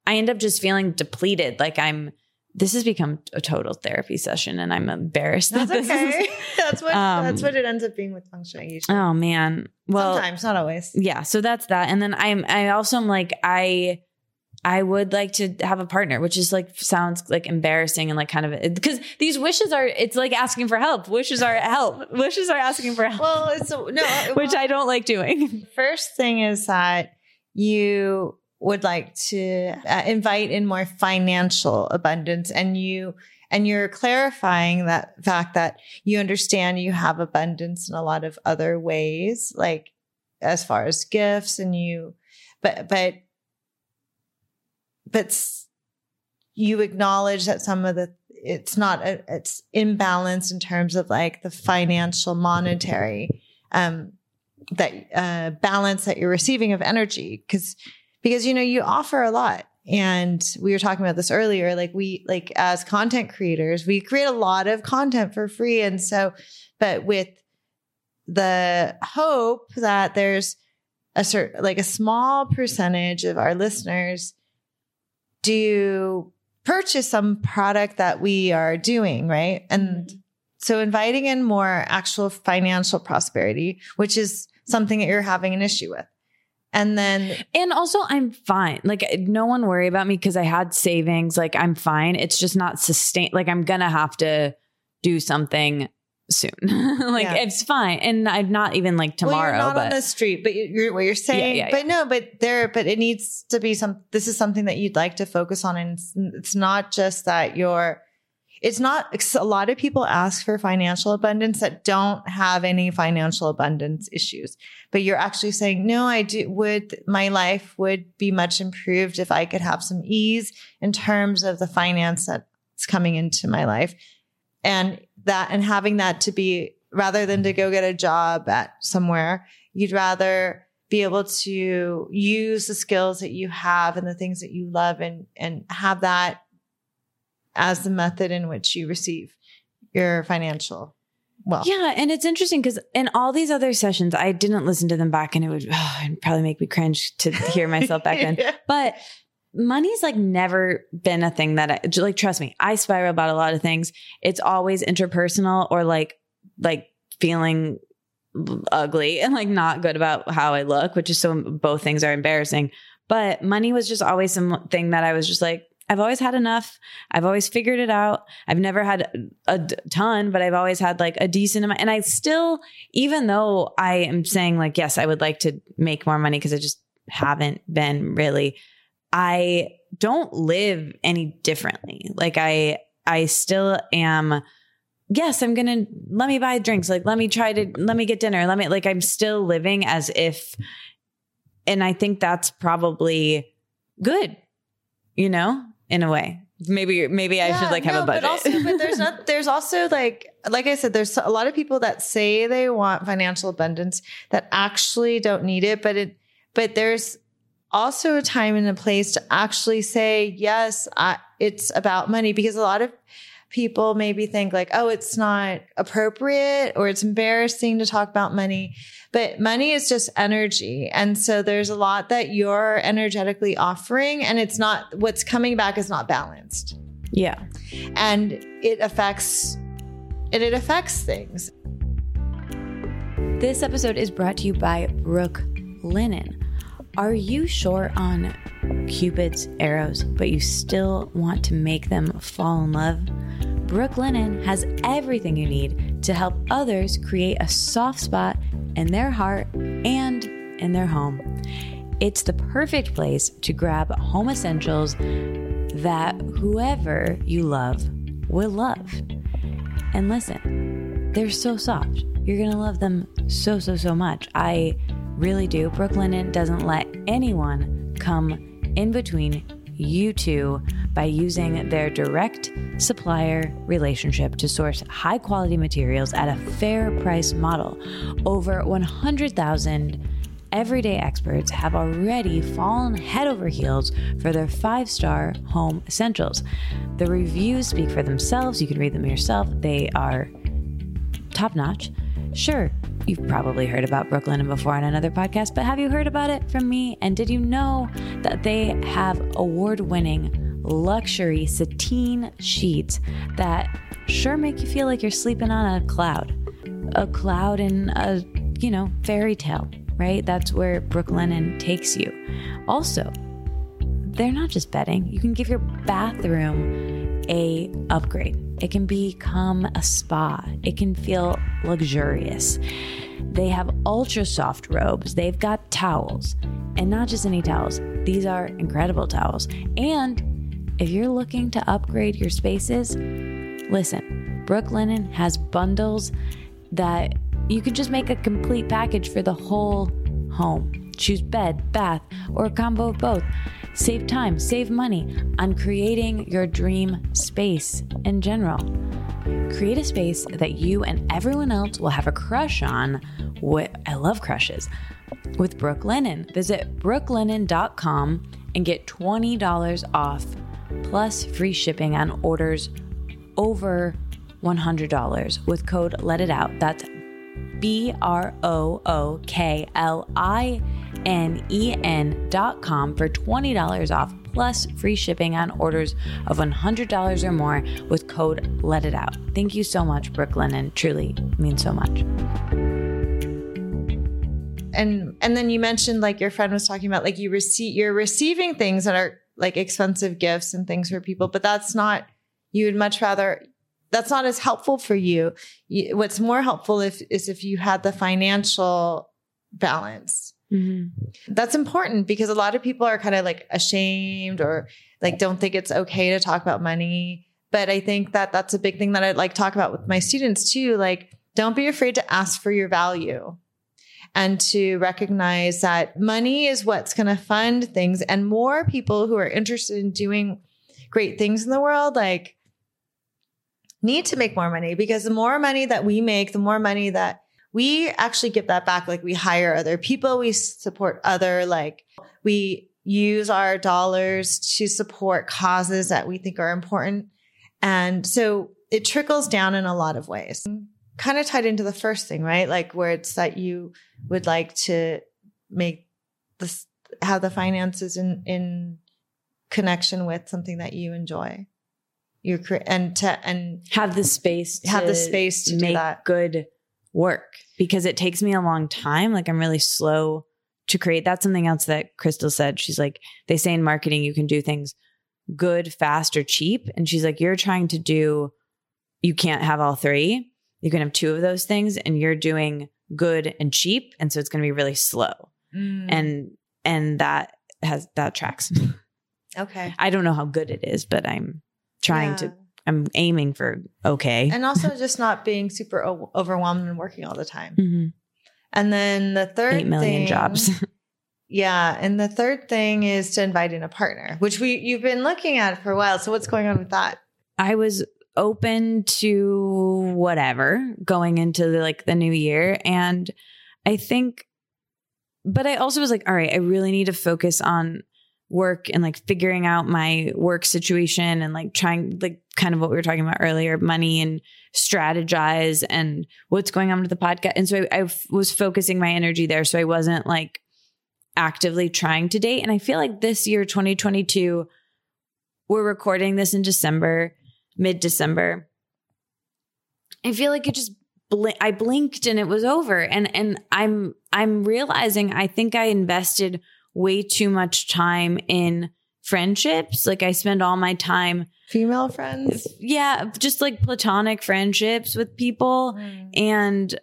I end up just feeling depleted like I'm this has become a total therapy session and I'm embarrassed. That's that okay. Is, that's what um, that's what it ends up being with feng shui usually. Oh man. Well sometimes, not always. Yeah. So that's that. And then I'm I also am like I I would like to have a partner, which is like sounds like embarrassing and like kind of because these wishes are it's like asking for help. Wishes are help. Wishes are asking for help. Well, it's no, which well, I don't like doing. First thing is that you would like to uh, invite in more financial abundance. And you and you're clarifying that fact that you understand you have abundance in a lot of other ways like as far as gifts and you but but but you acknowledge that some of the it's not a, it's imbalance in terms of like the financial monetary um that uh balance that you're receiving of energy. Because because you know you offer a lot. And we were talking about this earlier like we like as content creators we create a lot of content for free. And so but with the hope that there's a certain like a small percentage of our listeners do purchase some product that we are doing right? And mm-hmm. so inviting in more actual financial prosperity which is something that you're having an issue with and then, and also, I'm fine. Like, no one worry about me because I had savings. Like, I'm fine. It's just not sustain. Like, I'm gonna have to do something soon. like, yeah. it's fine. And I'm not even like tomorrow. Well, not but, on the street, but you're what you're saying. Yeah, yeah, but no, but there, but it needs to be some. This is something that you'd like to focus on, and it's, it's not just that you're it's not a lot of people ask for financial abundance that don't have any financial abundance issues. But you're actually saying no i do would my life would be much improved if i could have some ease in terms of the finance that's coming into my life. And that and having that to be rather than to go get a job at somewhere you'd rather be able to use the skills that you have and the things that you love and and have that as the method in which you receive your financial well. Yeah, and it's interesting because in all these other sessions, I didn't listen to them back, and it would oh, it'd probably make me cringe to hear myself back then. Yeah. But money's like never been a thing that I like. Trust me, I spiral about a lot of things. It's always interpersonal or like like feeling ugly and like not good about how I look, which is so both things are embarrassing. But money was just always something that I was just like, I've always had enough. I've always figured it out. I've never had a ton, but I've always had like a decent amount. And I still, even though I am saying like, yes, I would like to make more money because I just haven't been really, I don't live any differently. Like I, I still am, yes, I'm going to let me buy drinks. Like, let me try to, let me get dinner. Let me, like, I'm still living as if, and I think that's probably good, you know, in a way. Maybe, maybe I should like have no, a budget. But also, but there's not. There's also like, like I said, there's a lot of people that say they want financial abundance that actually don't need it. But it, but there's also a time and a place to actually say yes. I, it's about money because a lot of people maybe think like, oh, it's not appropriate or it's embarrassing to talk about money. But money is just energy. And so there's a lot that you're energetically offering and it's not what's coming back is not balanced yeah. and it affects and it affects things This episode is brought to you by Brook Linen. Are you short on Cupid's arrows, but you still want to make them fall in love? Brooklinen has everything you need to help others create a soft spot in their heart and in their home. It's the perfect place to grab home essentials that whoever you love will love. And listen, they're so soft. You're going to love them so, so, so much. I really do. Brooklinen doesn't let anyone come in between you two by using their direct supplier relationship to source high quality materials at a fair price model. Over 100,000 everyday experts have already fallen head over heels for their five star home essentials. The reviews speak for themselves. You can read them yourself. They are top notch. Sure, you've probably heard about Brooklyn before on another podcast, but have you heard about it from me? And did you know that they have award winning luxury sateen sheets that sure make you feel like you're sleeping on a cloud? A cloud in a, you know, fairy tale, right? That's where Brooklinen takes you. Also, they're not just bedding. You can give your bathroom a upgrade. It can become a spa. It can feel luxurious. They have ultra soft robes. They've got towels. And not just any towels. These are incredible towels. And if you're looking to upgrade your spaces, listen. Brooklinen has bundles that you could just make a complete package for the whole home. Choose bed, bath, or a combo of both. Save time, save money on creating your dream space in general. Create a space that you and everyone else will have a crush on. What I love crushes with Brooklinen. Visit brooklinen.com and get $20 off plus free shipping on orders over $100 with code Let It Out. That's B R O O K L I N E N dot com for $20 off plus free shipping on orders of $100 or more with code Let It Out. Thank you so much, Brooklyn, and truly means so much. and and then you mentioned like your friend was talking about like you receive you're receiving things that are like expensive gifts and things for people but that's not you would much rather that's not as helpful for you, you what's more helpful if is if you had the financial balance. Mm-hmm. That's important because a lot of people are kind of like ashamed or like don't think it's okay to talk about money but i think that that's a big thing that i'd like talk about with my students too like don't be afraid to ask for your value and to recognize that money is what's going to fund things. And more people who are interested in doing great things in the world like need to make more money. Because the more money that we make the more money that we actually give that back. Like we hire other people we support other like we use our dollars to support causes that we think are important. And so it trickles down in a lot of ways. Kind of tied into the first thing, right? Like where it's that you would like to make this have the finances in in connection with something that you enjoy. You create and to and have the space have the space to make do that. good work because it takes me a long time. Like I'm really slow to create. That's something else that Crystal said. She's like, they say in marketing you can do things good, fast, or cheap. And she's like, you're trying to do, you can't have all three. You can have two of those things and you're doing good and cheap. And so it's going to be really slow. Mm. And, and that has, that tracks. okay. I don't know how good it is, but I'm trying Yeah. to, I'm aiming for okay. And also just not being super o- overwhelmed and working all the time. Mhm. And then the third Eight million thing- jobs. Yeah, and the third thing is to invite in a partner, which we you've been looking at for a while. So what's going on with that? I was open to whatever going into the, like the new year. And I think but I also was like all right I really need to focus on work and like figuring out my work situation and like trying like kind of what we were talking about earlier money and strategize and what's going on with the podcast and so I, was focusing my energy there. So I wasn't like actively trying to date. And I feel like this year 2022 we're recording this in December mid December. I feel like it just bl- I blinked and it was over and and I'm I'm realizing I think I invested way too much time in friendships. Like I spend all my time Female friends. yeah, just like platonic friendships with people mm. and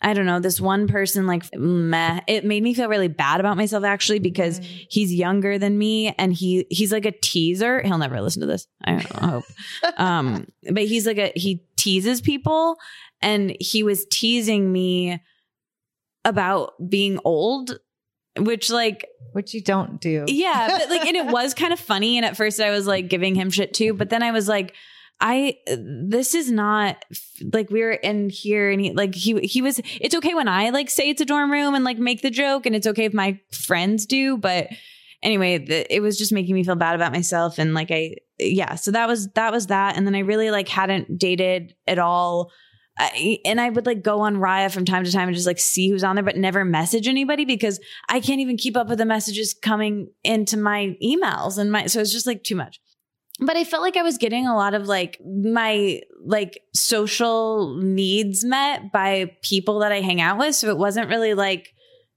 I don't know, this one person like meh, it made me feel really bad about myself actually because Mm. he's younger than me and he he's like a teaser. He'll never listen to this. I, don't know, I hope. Um, but he's like a he teases people and he was teasing me about being old, which like which you don't do. yeah, but like and it was kind of funny and at first I was like giving him shit too, but then I was like I uh, this is not like we were in here and he like he he was it's okay when I like say it's a dorm room and like make the joke and it's okay if my friends do but anyway the, it was just making me feel bad about myself and like I yeah so that was that was that and then I really like hadn't dated at all I, and I would like go on Raya from time to time and just like see who's on there, but never message anybody because I can't even keep up with the messages coming into my emails and my, so it's just like too much. But I felt like I was getting a lot of like my like social needs met by people that I hang out with. So it wasn't really like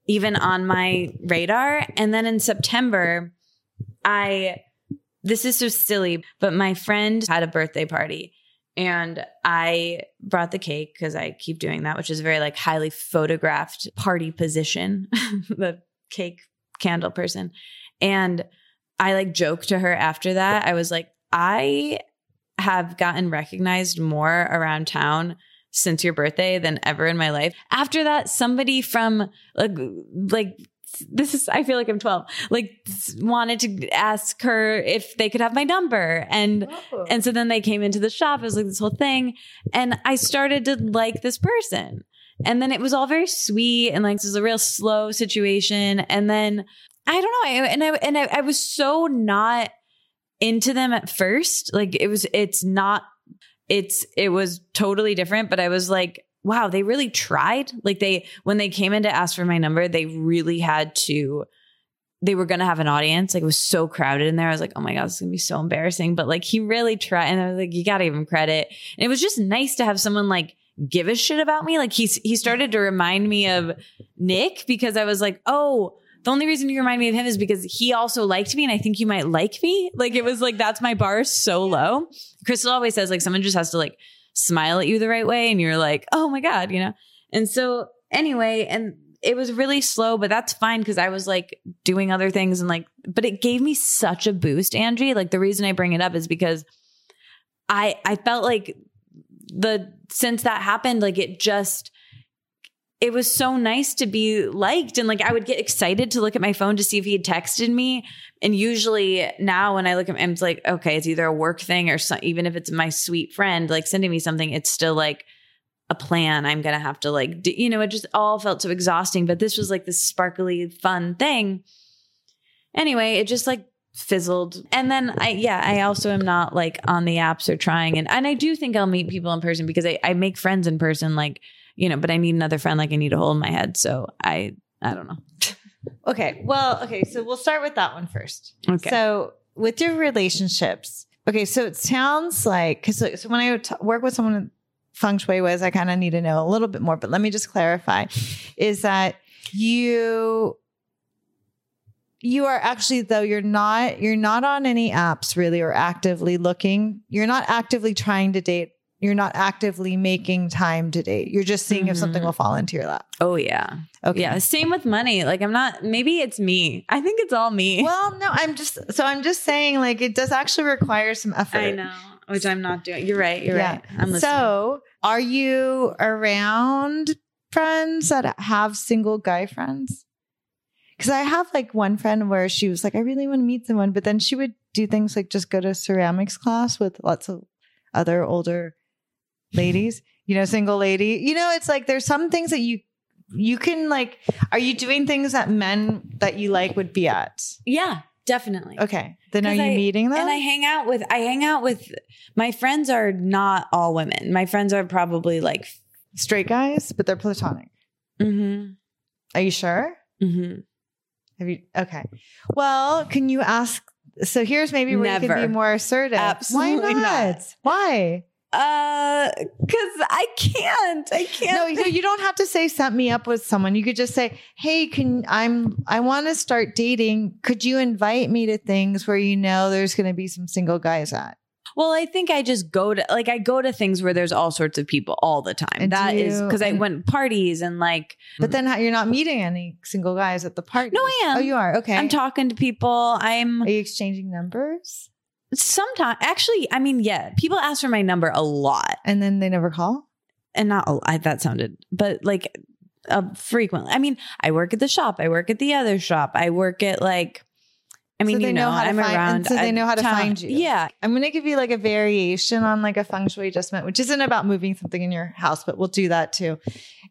even on my radar. And then in September, I, this is so silly, but my friend had a birthday party and I brought the cake because I keep doing that, which is a very like highly photographed party position, the cake candle person. And I like joked to her after that. I was like, I have gotten recognized more around town since your birthday than ever in my life. After that, somebody from like like this is I feel like I'm 12. Like wanted to ask her if they could have my number and Oh. and so then they came into the shop. It was like this whole thing. And I started to like this person. And then it was all very sweet and like this was a real slow situation. And then I don't know. I, and I and I, I was so not into them at first. Like it was it's not it's it was totally different, but I was like, wow, they really tried. Like they when they came in to ask for my number, they really had to they were gonna have an audience. Like it was so crowded in there. I was like, oh my God, this is gonna be so embarrassing. But like he really tried and I was like, you gotta give him credit. And it was just nice to have someone like give a shit about me. Like he's he started to remind me of Nick because I was like, oh, the only reason you remind me of him is because he also liked me and I think you might like me. Like it was like that's my bar so low. Crystal always says like someone just has to like smile at you the right way and you're like, "Oh my god," you know. And so anyway, and it was really slow, but that's fine cuz I was like doing other things and like but it gave me such a boost, Anjie. Like the reason I bring it up is because I I felt like the since that happened like it just it was so nice to be liked. And like I would get excited to look at my phone to see if he had texted me. And usually now when I look at him it's like okay it's either a work thing or so, even if it's my sweet friend like sending me something it's still like a plan I'm going to have to like do, you know it just all felt so exhausting. But this was like this sparkly fun thing. Anyway it just like fizzled. And then I yeah, I also am not like on the apps or trying. And and I do think I'll meet people in person because I, I make friends in person like, you know, but I need another friend like I need a hole in my head. So I I don't know. Okay. Well, okay. So we'll start with that one first. Okay. So with your relationships, okay. So it sounds like because so, so when I t- work with someone feng shui was, I kind of need to know a little bit more. But let me just clarify: is that you you are actually though you're not you're not on any apps really or actively looking. You're not actively trying to date. You're not actively making time to date. You're just seeing if something Mhm. will fall into your lap. Oh yeah. Okay. Yeah. Same with money. Like I'm not maybe it's me. I think it's all me. Well, no, I'm just so I'm just saying like it does actually require some effort. I know. Which I'm not doing. You're right. You're Yeah. right. I'm listening. So, are you around friends that have single guy friends? Because I have like one friend where she was like, I really want to meet someone, but then she would do things like just go to ceramics class with lots of other older ladies, you know, single lady. You know, it's like there's some things that you you can like. Are you doing things that men that you like would be at? yeah, definitely. Okay, then are you I- meeting them? And I hang out with I hang out with my friends are not all women. My friends are probably like Straight guys, but they're platonic. mm-hmm, Are you sure? mm-hmm. Have you? Okay. Well, can you ask? So here's maybe where you can be more assertive. Absolutely Why not? not. Why? Uh cuz I can't. I can't. No, you, you don't have to say set me up with someone. You could just say, "Hey, can I'm I want to start dating. Could you invite me to things where you know there's going to be some single guys at?" Well, I think I just go to like I go to things where there's all sorts of people all the time. And That do is because I went parties and like But then you're not meeting any single guys at the party. No, I am. Oh, you are. Okay. I'm talking to people. I'm Are you exchanging numbers? Sometimes actually. I mean, yeah, people ask for my number a lot, And then they never call? and not a I, that sounded, but like uh, frequently. I mean, I work at the shop. I work at the other shop. I work at like. I mean, they you know know, how to I'm find- around. so they know how to town- find you. Yeah, I'm going to give you like a variation on like a feng shui adjustment, which isn't about moving something in your house, but we'll do that too.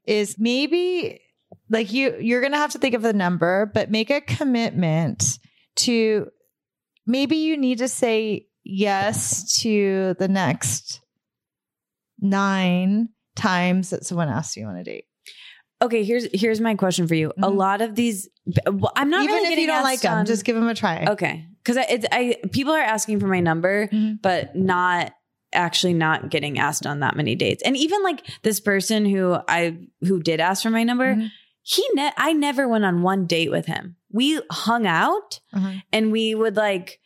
Is maybe like you you're going to have to think of the number, but make a commitment to maybe you need to say yes to the next 9 times that someone asks you on a date. Okay, here's here's my question for you. A Mhm. lot of these, well, I'm not Even really if getting you don't like them, on- just give them a try. okay, because it's I people are asking for my number, Mhm. but not actually not getting asked on that many dates. And even like this person who I who did ask for my number, Mhm. he ne- I never went on one date with him. We hung out Uh-huh. and we would like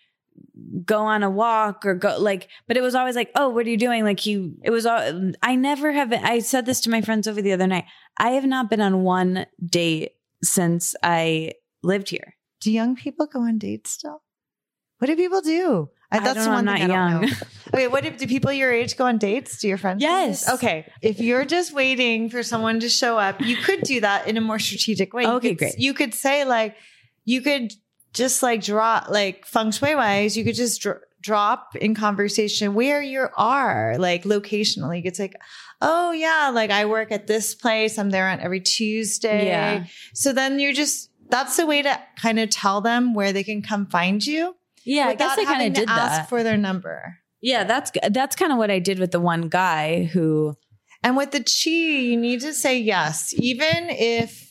go on a walk or go like but it was always like oh what are you doing like you it was all i never have i said this to my friends over the other night i have not been on one date since i lived here Do young people go on dates still? What do people do? I, I that's don't the one thing not I don't young. know. Okay, what if do people your age go on dates? Do your friends? Yes. this? Okay. If you're just waiting for someone to show up, you could do that in a more strategic way. You Okay, could- great. You could say like, you could just like draw like feng shui wise. You could just dr- drop in conversation where you are, like locationally. It's like, oh yeah, like I work at this place. I'm there on every Tuesday. Yeah. So then you're just. That's the way to kind of tell them where they can come find you yeah i guess i kind of did ask that for their number. yeah that's that's kind of what i did with the one guy who And with the chi, you need to say yes, even if,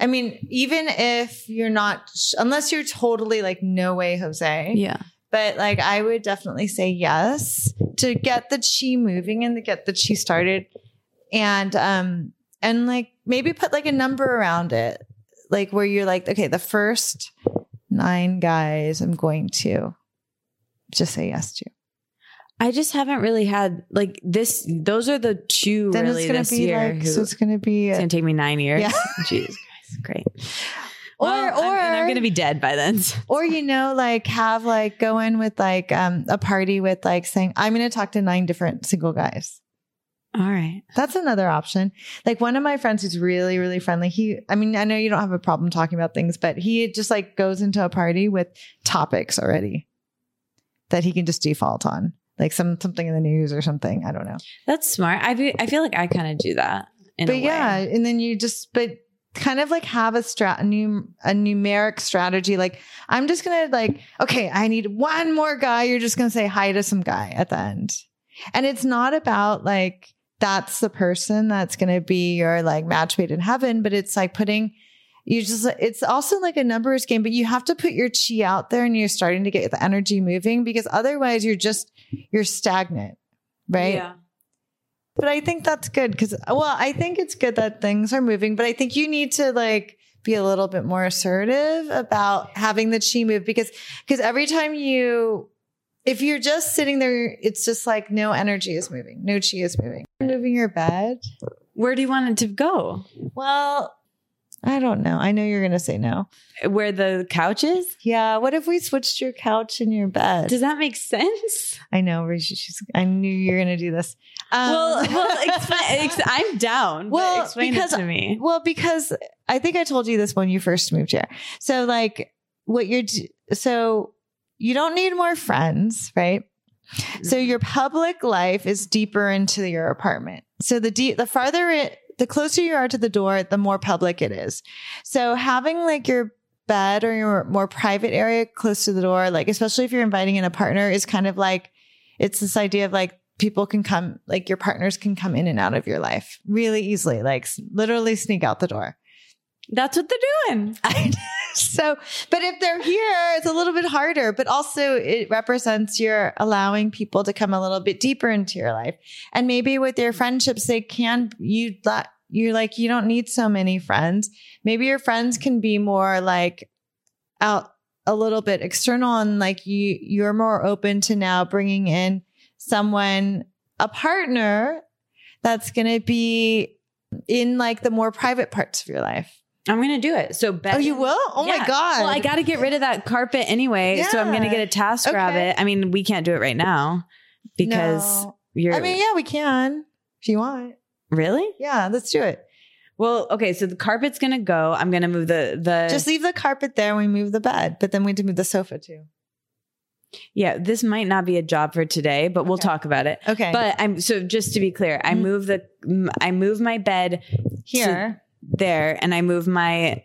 I mean, even if you're not, unless you're totally like, no way, Jose. yeah But like, I would definitely say yes to get the chi moving and to get the chi started. And, um, and like maybe put like a number around it, like where you're like, okay, the first nine guys I'm going to just say yes to. i just haven't really had like this those are the two Then really it's gonna be year like, who, so it's gonna be it's gonna take me nine years Yeah. jesus great or Well, or I'm, and I'm gonna be dead by then or you know like have like go in with like um a party with like saying i'm going to talk to nine different single guys all right that's another option like one of my friends who's really really friendly he i mean i know you don't have a problem talking about things but he just like goes into a party with topics already that he can just default on like some something in the news or something i don't know That's smart. I feel, I feel like I kind of do that. In but a way. yeah and then you just but kind of like have a strat a, num- a numeric strategy. Like i'm just gonna like okay i need one more guy. You're just gonna say hi to some guy at the end. And it's not about like that's the person that's gonna be your like match made in heaven but it's like putting you just it's also like a numbers game but you have to put your chi out there and you're starting to get the energy moving because otherwise you're just you're stagnant right? Yeah. But I think that's good because, well, I think it's good that things are moving, but I think you need to like be a little bit more assertive about having the chi move because, because every time you, if you're just sitting there, it's just like no energy is moving, no chi is moving. You're Moving your bed. Where do you want it to go? Well, I don't know. I know you're going to say no. Where the couch is? Yeah. What if we switched your couch and your bed? Does that make sense? I know. She's- I knew you were going to do this. Um, well, well, explain, ex- I'm down. Well, explain because- it to me. Well, because I think I told you this when you first moved here. So, like, what you're, so you don't need more friends, right? So Mm-hmm. your public life is deeper into your apartment. So the deep, the farther it, the closer you are to the door, the more public it is. So having like your bed or your more private area close to the door, like especially if you're inviting in a partner, is kind of like it's this idea of like people can come, like your partners can come in and out of your life really easily, like literally sneak out the door. That's what they're doing. so, but if they're here, it's a little bit harder, but also it represents you're allowing people to come a little bit deeper into your life. And maybe with your friendships, they can, you, you're like, you don't need so many friends. Maybe your friends can be more like out a little bit external and like you, you're more open to now bringing in someone, a partner that's going to be in like the more private parts of your life. I'm gonna do it. So bed. Oh, you will? Oh my God. Well, I got to get rid of that carpet anyway, so I'm gonna get a task Okay. rabbit. I mean, we can't do it right now because No. you're. I mean, yeah, we can if you want. really? Yeah, let's do it. Well, okay. So the carpet's gonna go. I'm gonna move the the. Just leave the carpet there. We move the bed, but then we need to move the sofa too. yeah. This might not be a job for today, but we'll Okay. talk about it. Okay, But I'm so just to be clear, I Mhm. move the I move my bed here. There and I move my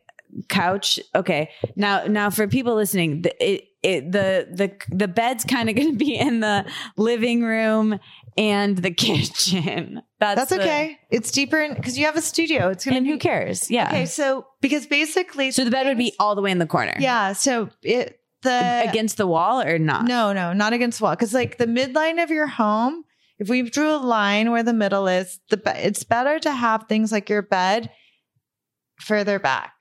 couch. Okay. Now now for people listening, the it, it the the the bed's kind of going to be in the living room and the kitchen. That's That's the- okay. It's deeper because you have a studio. It's gonna And be who cares? Yeah. Okay, so because basically, So the bed would be all the way in the corner. yeah. So it the Against the wall or not? No, no, not against the wall. Because like the midline of your home, if we drew a line where the middle is, the be- it's better to have things like your bed further back.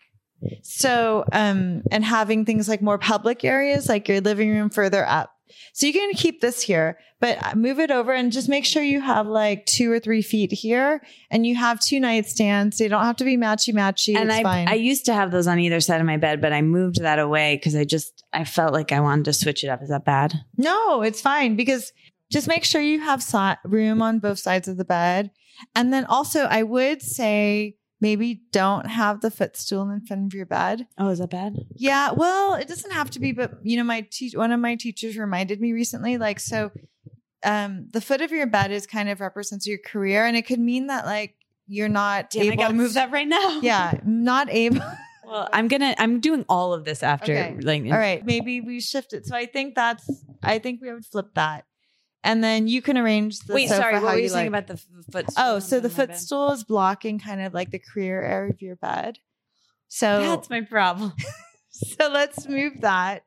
So, um, and having things like more public areas, like your living room further up. So you can keep this here, but move it over and just make sure you have like two or three feet here and you have two nightstands. They don't have to be matchy matchy. And I, fine. I used to have those on either side of my bed, but I moved that away because I just I felt like I wanted to switch it up. Is that bad? No, it's fine because just make sure you have si- room on both sides of the bed. And then also, I would say maybe don't have the footstool in front of your bed. Oh, is that bad? Yeah, well, it doesn't have to be, but you know, my teach one of my teachers reminded me recently, like, so um the foot of your bed is kind of represents your career, and it could mean that like you're not Damn, I gotta to- move that right now. Yeah, not able. Well, I'm gonna I'm doing all of this after Okay. like All right, maybe we shift it. So I think that's. I think we would flip that, and then you can arrange the. Wait, sorry, what were you like. saying about the footstool? Oh, so the my bed? footstool is blocking kind of like the career area of your bed. So That's my problem. so let's move that.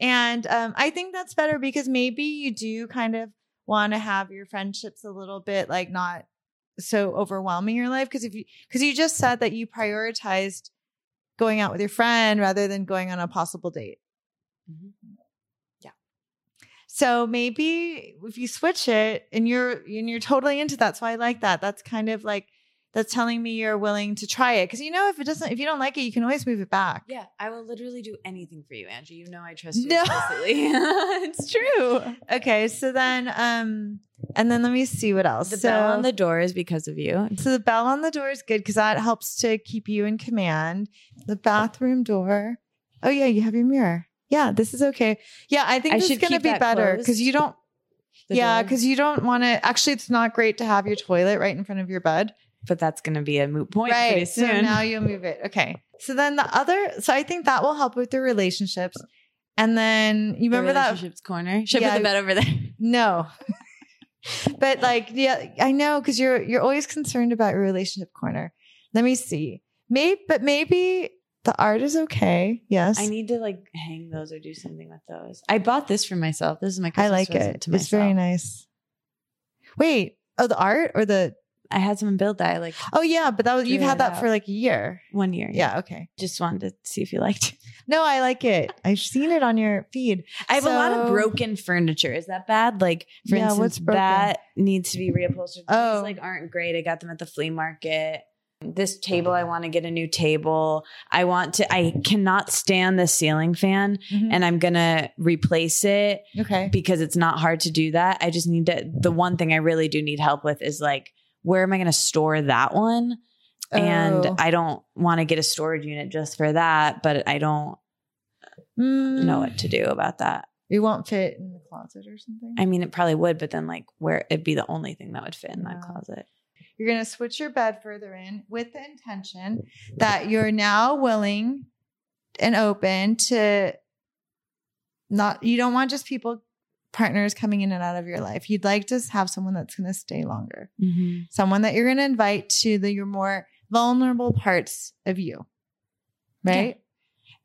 And um, I think that's better because maybe you do kind of want to have your friendships a little bit like not so overwhelming your life because if you because you just said that you prioritized going out with your friend rather than going on a possible date. Mhm. So maybe if you switch it and you're and you're totally into that, so I like that. That's kind of like that's telling me you're willing to try it because you know if it doesn't if you don't like it, you can always move it back. Yeah, I will literally do anything for you, Anjie. You know I trust you No. it's true. Okay, so then um and then let me see what else. The so, bell on the door is because of you. so the bell on the door is good because that helps to keep you in command. The bathroom door. Oh yeah, you have your mirror. Yeah, this is okay. Yeah, I think I this is gonna be better because you don't yeah, because you don't want to actually it's not great to have your toilet right in front of your bed. but that's going to be a moot point pretty right. So now you'll move it. Okay. So then the other, so I think that will help with the relationships. And then you The remember that? relationships corner. Should Yeah. put the bed over there? No. but like, yeah, I know because you're you're always concerned about your relationship corner. Let me see. Maybe, but maybe the art is okay. Yes, I need to like hang those or do something with those. I bought this for myself. This is my I like present it. to It's very nice. Wait, oh, the art or the? I had someone build that I like Oh yeah, but that was you've had that out. for like a year. one year. Yeah. Okay. Just wanted to see if you liked. it. No, I like it. I've seen it on your feed. I have a lot of broken furniture. Is that bad? Like, for Yeah, instance, what's that needs to be reupholstered. Oh. These like aren't great. I got them at the flea market. This table, I want to get a new table. I want to. I cannot stand the ceiling fan, Mhm. and I'm gonna replace it Okay. because it's not hard to do that. I just need to. The one thing I really do need help with is like, where am I going to store that one? And Oh. I don't want to get a storage unit just for that, but I don't Mm, know what to do about that. It won't fit in the closet or something. I mean, it probably would, but then like where it'd be the only thing that would fit in that closet. You're going to switch your bed further in with the intention that you're now willing and open to not, you don't want just people, partners coming in and out of your life. You'd like to have someone that's going to stay longer, someone that you're going to invite to the, your more vulnerable parts of you. Right?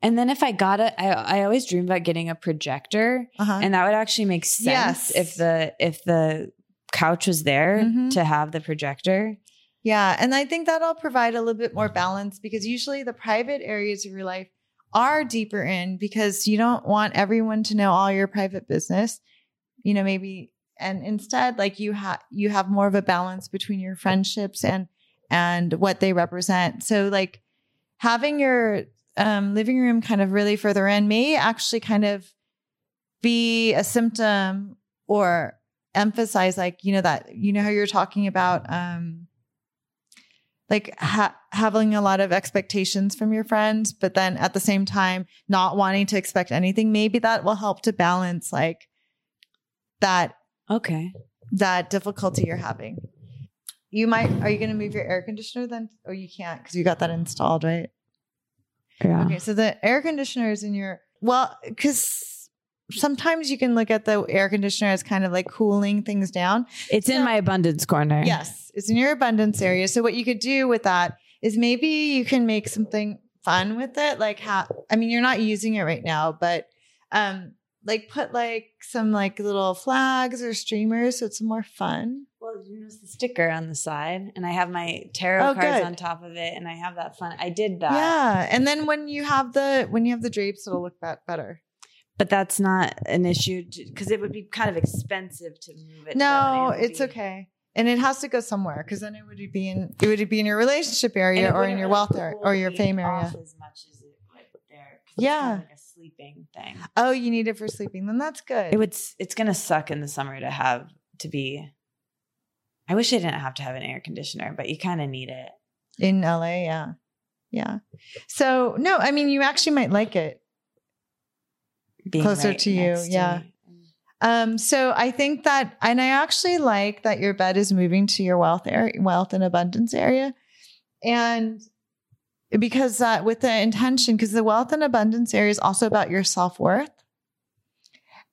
And then if I got it, I, I always dream about getting a projector, Uh-huh. and that would actually make sense Yes. if the if the couch was there Mhm. to have the projector. Yeah. And I think that'll provide a little bit more balance because usually the private areas of your life are deeper in because you don't want everyone to know all your private business. You know, maybe and instead like you have you have more of a balance between your friendships and and what they represent. So like having your um, living room kind of really further in may actually kind of be a symptom or emphasize like you know that you know how you're talking about um like ha- having a lot of expectations from your friends but then at the same time not wanting to expect anything maybe that will help to balance like that Okay. that difficulty you're having you might are you going to move your air conditioner then or you can't because you got that installed right Yeah. Okay, so the air conditioner is in your well, because sometimes you can look at the air conditioner as kind of like cooling things down. It's in my abundance corner. Yes, it's in your abundance area. So what you could do with that is maybe you can make something fun with it. Like how I mean, you're not using it right now, but um, like put like some like little flags or streamers, so it's more fun. Well, you notice the sticker on the side, and I have my tarot Oh, cards good. on top of it, and I have that fun. I did that. Yeah, and then when you have the when you have the drapes, it'll look that better. But that's not an issue because it would be kind of expensive to move it. No, it's okay. And it has to go somewhere because then it would be in it would be in your relationship area or in your wealth area or your fame area. as much as it would there. Yeah. kind of like a sleeping thing. Oh, you need it for sleeping. Then that's good. It would. It's gonna suck in the summer to have to be. I wish I didn't have to have an air conditioner, but you kind of need it. in LA, yeah. Yeah. So no, I mean you actually might like it. Being Closer right to you, yeah. me. Um, so I think that and I actually like that your bed is moving to your wealth area, wealth and abundance area. And because that with the intention, because the wealth and abundance area is also about your self-worth.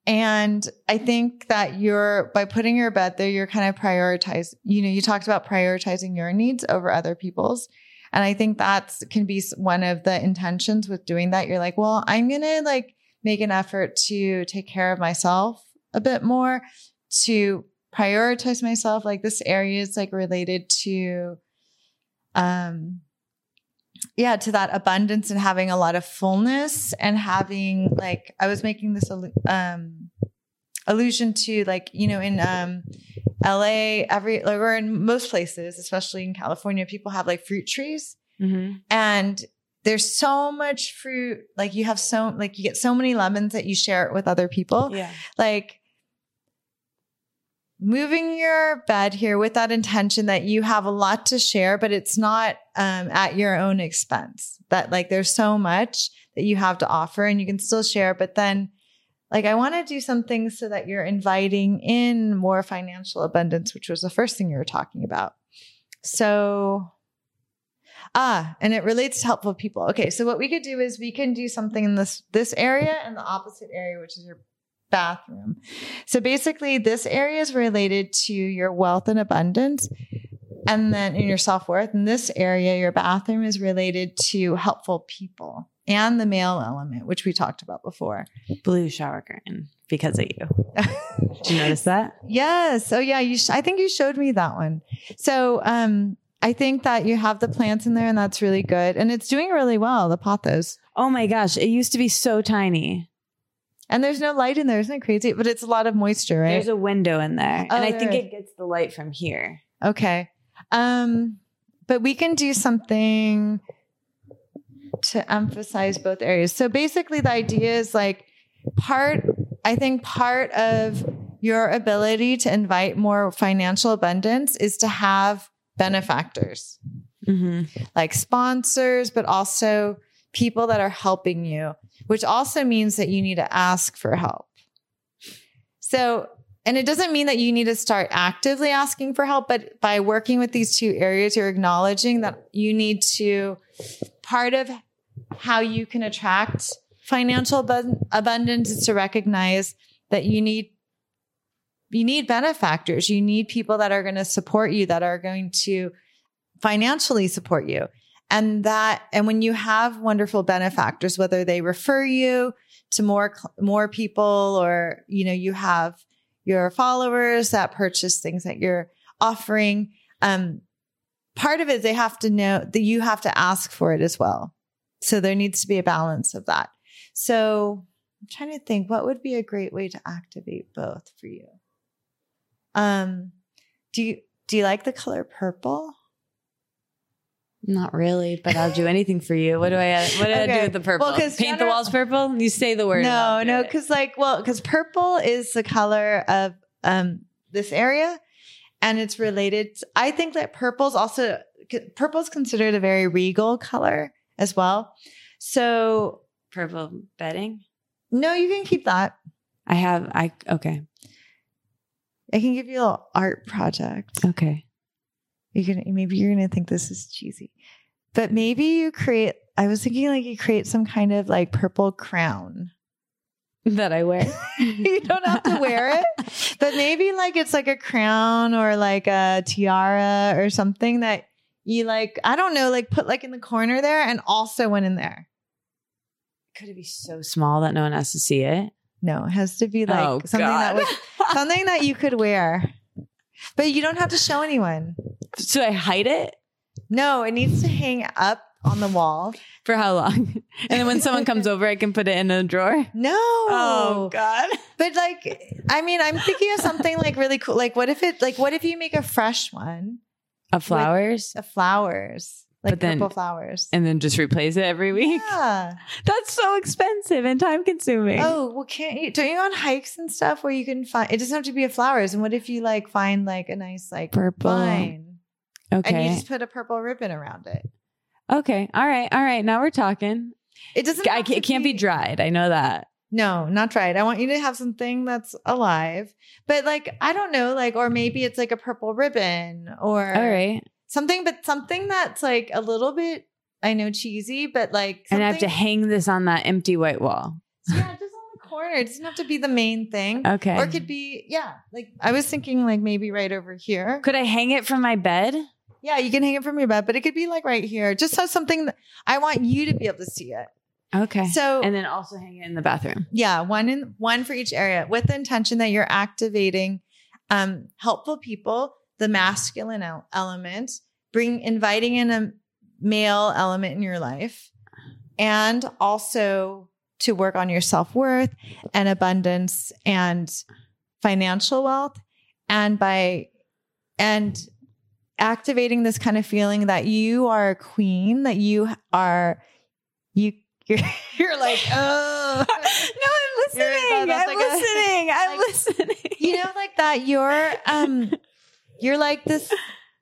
And I think that you're by putting your bed there, you're kind of prioritize, you know, you talked about prioritizing your needs over other people's. And I think that's can be one of the intentions with doing that. You're like, well, I'm going to like make an effort to take care of myself a bit more, to prioritize myself. Like this area is like related to, um, yeah, to that abundance and having a lot of fullness and having like I was making this um allusion to like you know in um LA every like or in most places especially in California people have like fruit trees Mhm. and there's so much fruit like you have so like you get so many lemons that you share it with other people Yeah. like moving your bed here with that intention that you have a lot to share but it's not um, at your own expense that like there's so much that you have to offer and you can still share but then like i want to do something so that you're inviting in more financial abundance which was the first thing you were talking about So, ah, and it relates to helpful people. Okay, so what we could do is we can do something in this this area and the opposite area, which is your bathroom. So basically, this area is related to your wealth and abundance, and then in your self worth. In this area, your bathroom is related to helpful people and the male element, which we talked about before. Blue shower curtain because of you. Did you notice that? Yes. Oh, yeah. You. Sh- I think you showed me that one. So, um, I think that you have the plants in there, and that's really good, and it's doing really well. The pothos. Oh my gosh, it used to be so tiny. And there's no light in there. Isn't it crazy? But it's a lot of moisture, right? There's a window in there, Oh, and I think there it gets the light from here. Okay. Um, but we can do something to emphasize both areas. So basically the idea is like part I think part of your ability to invite more financial abundance is to have benefactors, Mm-hmm. like sponsors, but also people that are helping you, which also means that you need to ask for help. So, and it doesn't mean that you need to start actively asking for help, but by working with these two areas, you're acknowledging that you need to, part of how you can attract financial abundance is to recognize that you need you need benefactors. You need people that are going to support you that are going to financially support you. And that and when you have wonderful benefactors whether they refer you to more more people or you know you have your followers that purchase things that you're offering um part of it they have to know that you have to ask for it as well. So there needs to be a balance of that. So i'm trying to think what would be a great way to activate both for you um do you do you like the color purple Not really, but I'll do anything for you. What do I? What do I do with the purple? Well, Paint the walls purple. You say the word. No, no, because like, well, because purple is the color of um this area, and it's related. I think that purple's also purple's considered a very regal color as well. So purple bedding. no, you can keep that. I have. I okay. I can give you a little art project. Okay. You can maybe you're gonna think this is cheesy, but maybe you create. I was thinking like you create some kind of like purple crown. That I wear. you don't have to wear it, but maybe like it's like a crown or like a tiara or something that you like, I don't know, like put like in the corner there and also one in there. Could it be so small that no one has to see it? No, it has to be like oh something that God. would, something that you could wear. But you don't have to show anyone. so I hide it No, it needs to hang up on the wall. for how long? And then when someone comes over, I can put it in a drawer. No. Oh, God. But like, I mean, I'm thinking of something like really cool. Like, what if it, like, what if you make a fresh one Of flowers, of flowers, like But then- purple flowers? and then just replace it every week. Yeah. That's so expensive and time consuming. Oh, well, can't you? Don't you go on hikes and stuff where you can find? It doesn't have to be a flowers. And what if you like find like a nice like Purple. vine, okay, and you just put a purple ribbon around it? okay. All right. All right. Now we're talking. It doesn't. I, have ca- to it can't be dried. I know that. No, not dried. I want you to have something that's alive, but like I don't know, like or maybe it's like a purple ribbon or All right. Something, but something that's like a little bit. I know cheesy, but like And I have to hang this on that empty white wall. yeah, just on the corner. It doesn't have to be the main thing. Okay. Or it could be, yeah. Like I was thinking, like maybe right over here. Could I hang it from my bed? Yeah, you can hang it from your bed, but it could be like right here. Just so something that I want you to be able to see it. Okay. So and then also hang it in the bathroom. yeah, one in one for each area with the intention that you're activating um helpful people, the masculine el- element, bring inviting in a male element in your life, and also to work on your self-worth and abundance and financial wealth and by and activating this kind of feeling that you are a queen that you are you you're, you're like oh no, I'm listening. I'm like listening. I'm like- listening. you know like that you're um you're like this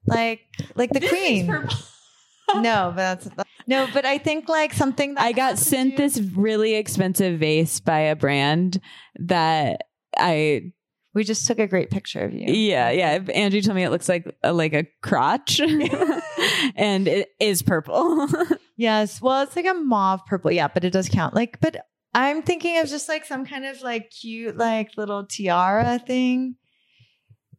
like like the queen no but that's no but i think like something that I got has to sent do- this really expensive vase by a brand that I We just took a great picture of you. Yeah, yeah. Andrew told me it looks like a, like a crotch, and it is purple. Yes. Well, it's like a mauve purple. Yeah, but it does count. Like, but I'm thinking of just like some kind of like cute, like little tiara thing.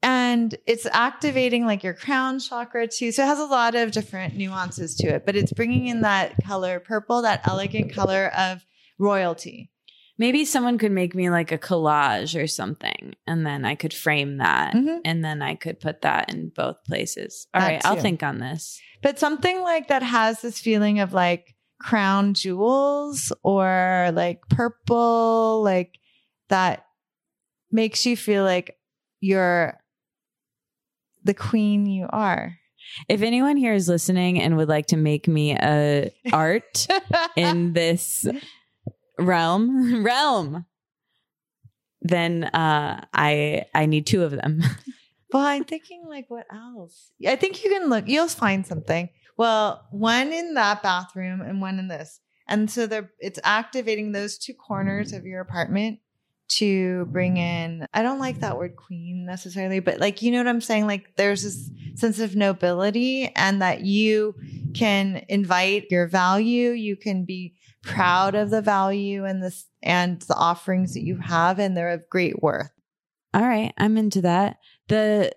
And it's activating like your crown chakra too. So it has a lot of different nuances to it, but it's bringing in that color purple, that elegant color of royalty. Maybe someone could make me like a collage or something, and then I could frame that, Mhm. and then I could put that in both places. All right, I'll think on this. But something like that has this feeling of like crown jewels or like purple, like that makes you feel like you're the queen you are. If anyone here is listening and would like to make me a art in this realm realm, then uh, I I need two of them. Well, I'm thinking like what else? I think you can look, you'll find something. Well, one in that bathroom and one in this. And so they're it's activating those two corners of your apartment to bring in I don't like that word queen necessarily, but like you know what I'm saying? Like there's this sense of nobility and that you can invite your value, you can be proud of the value and this and the offerings that you have and they're of great worth. All right, I'm into that. The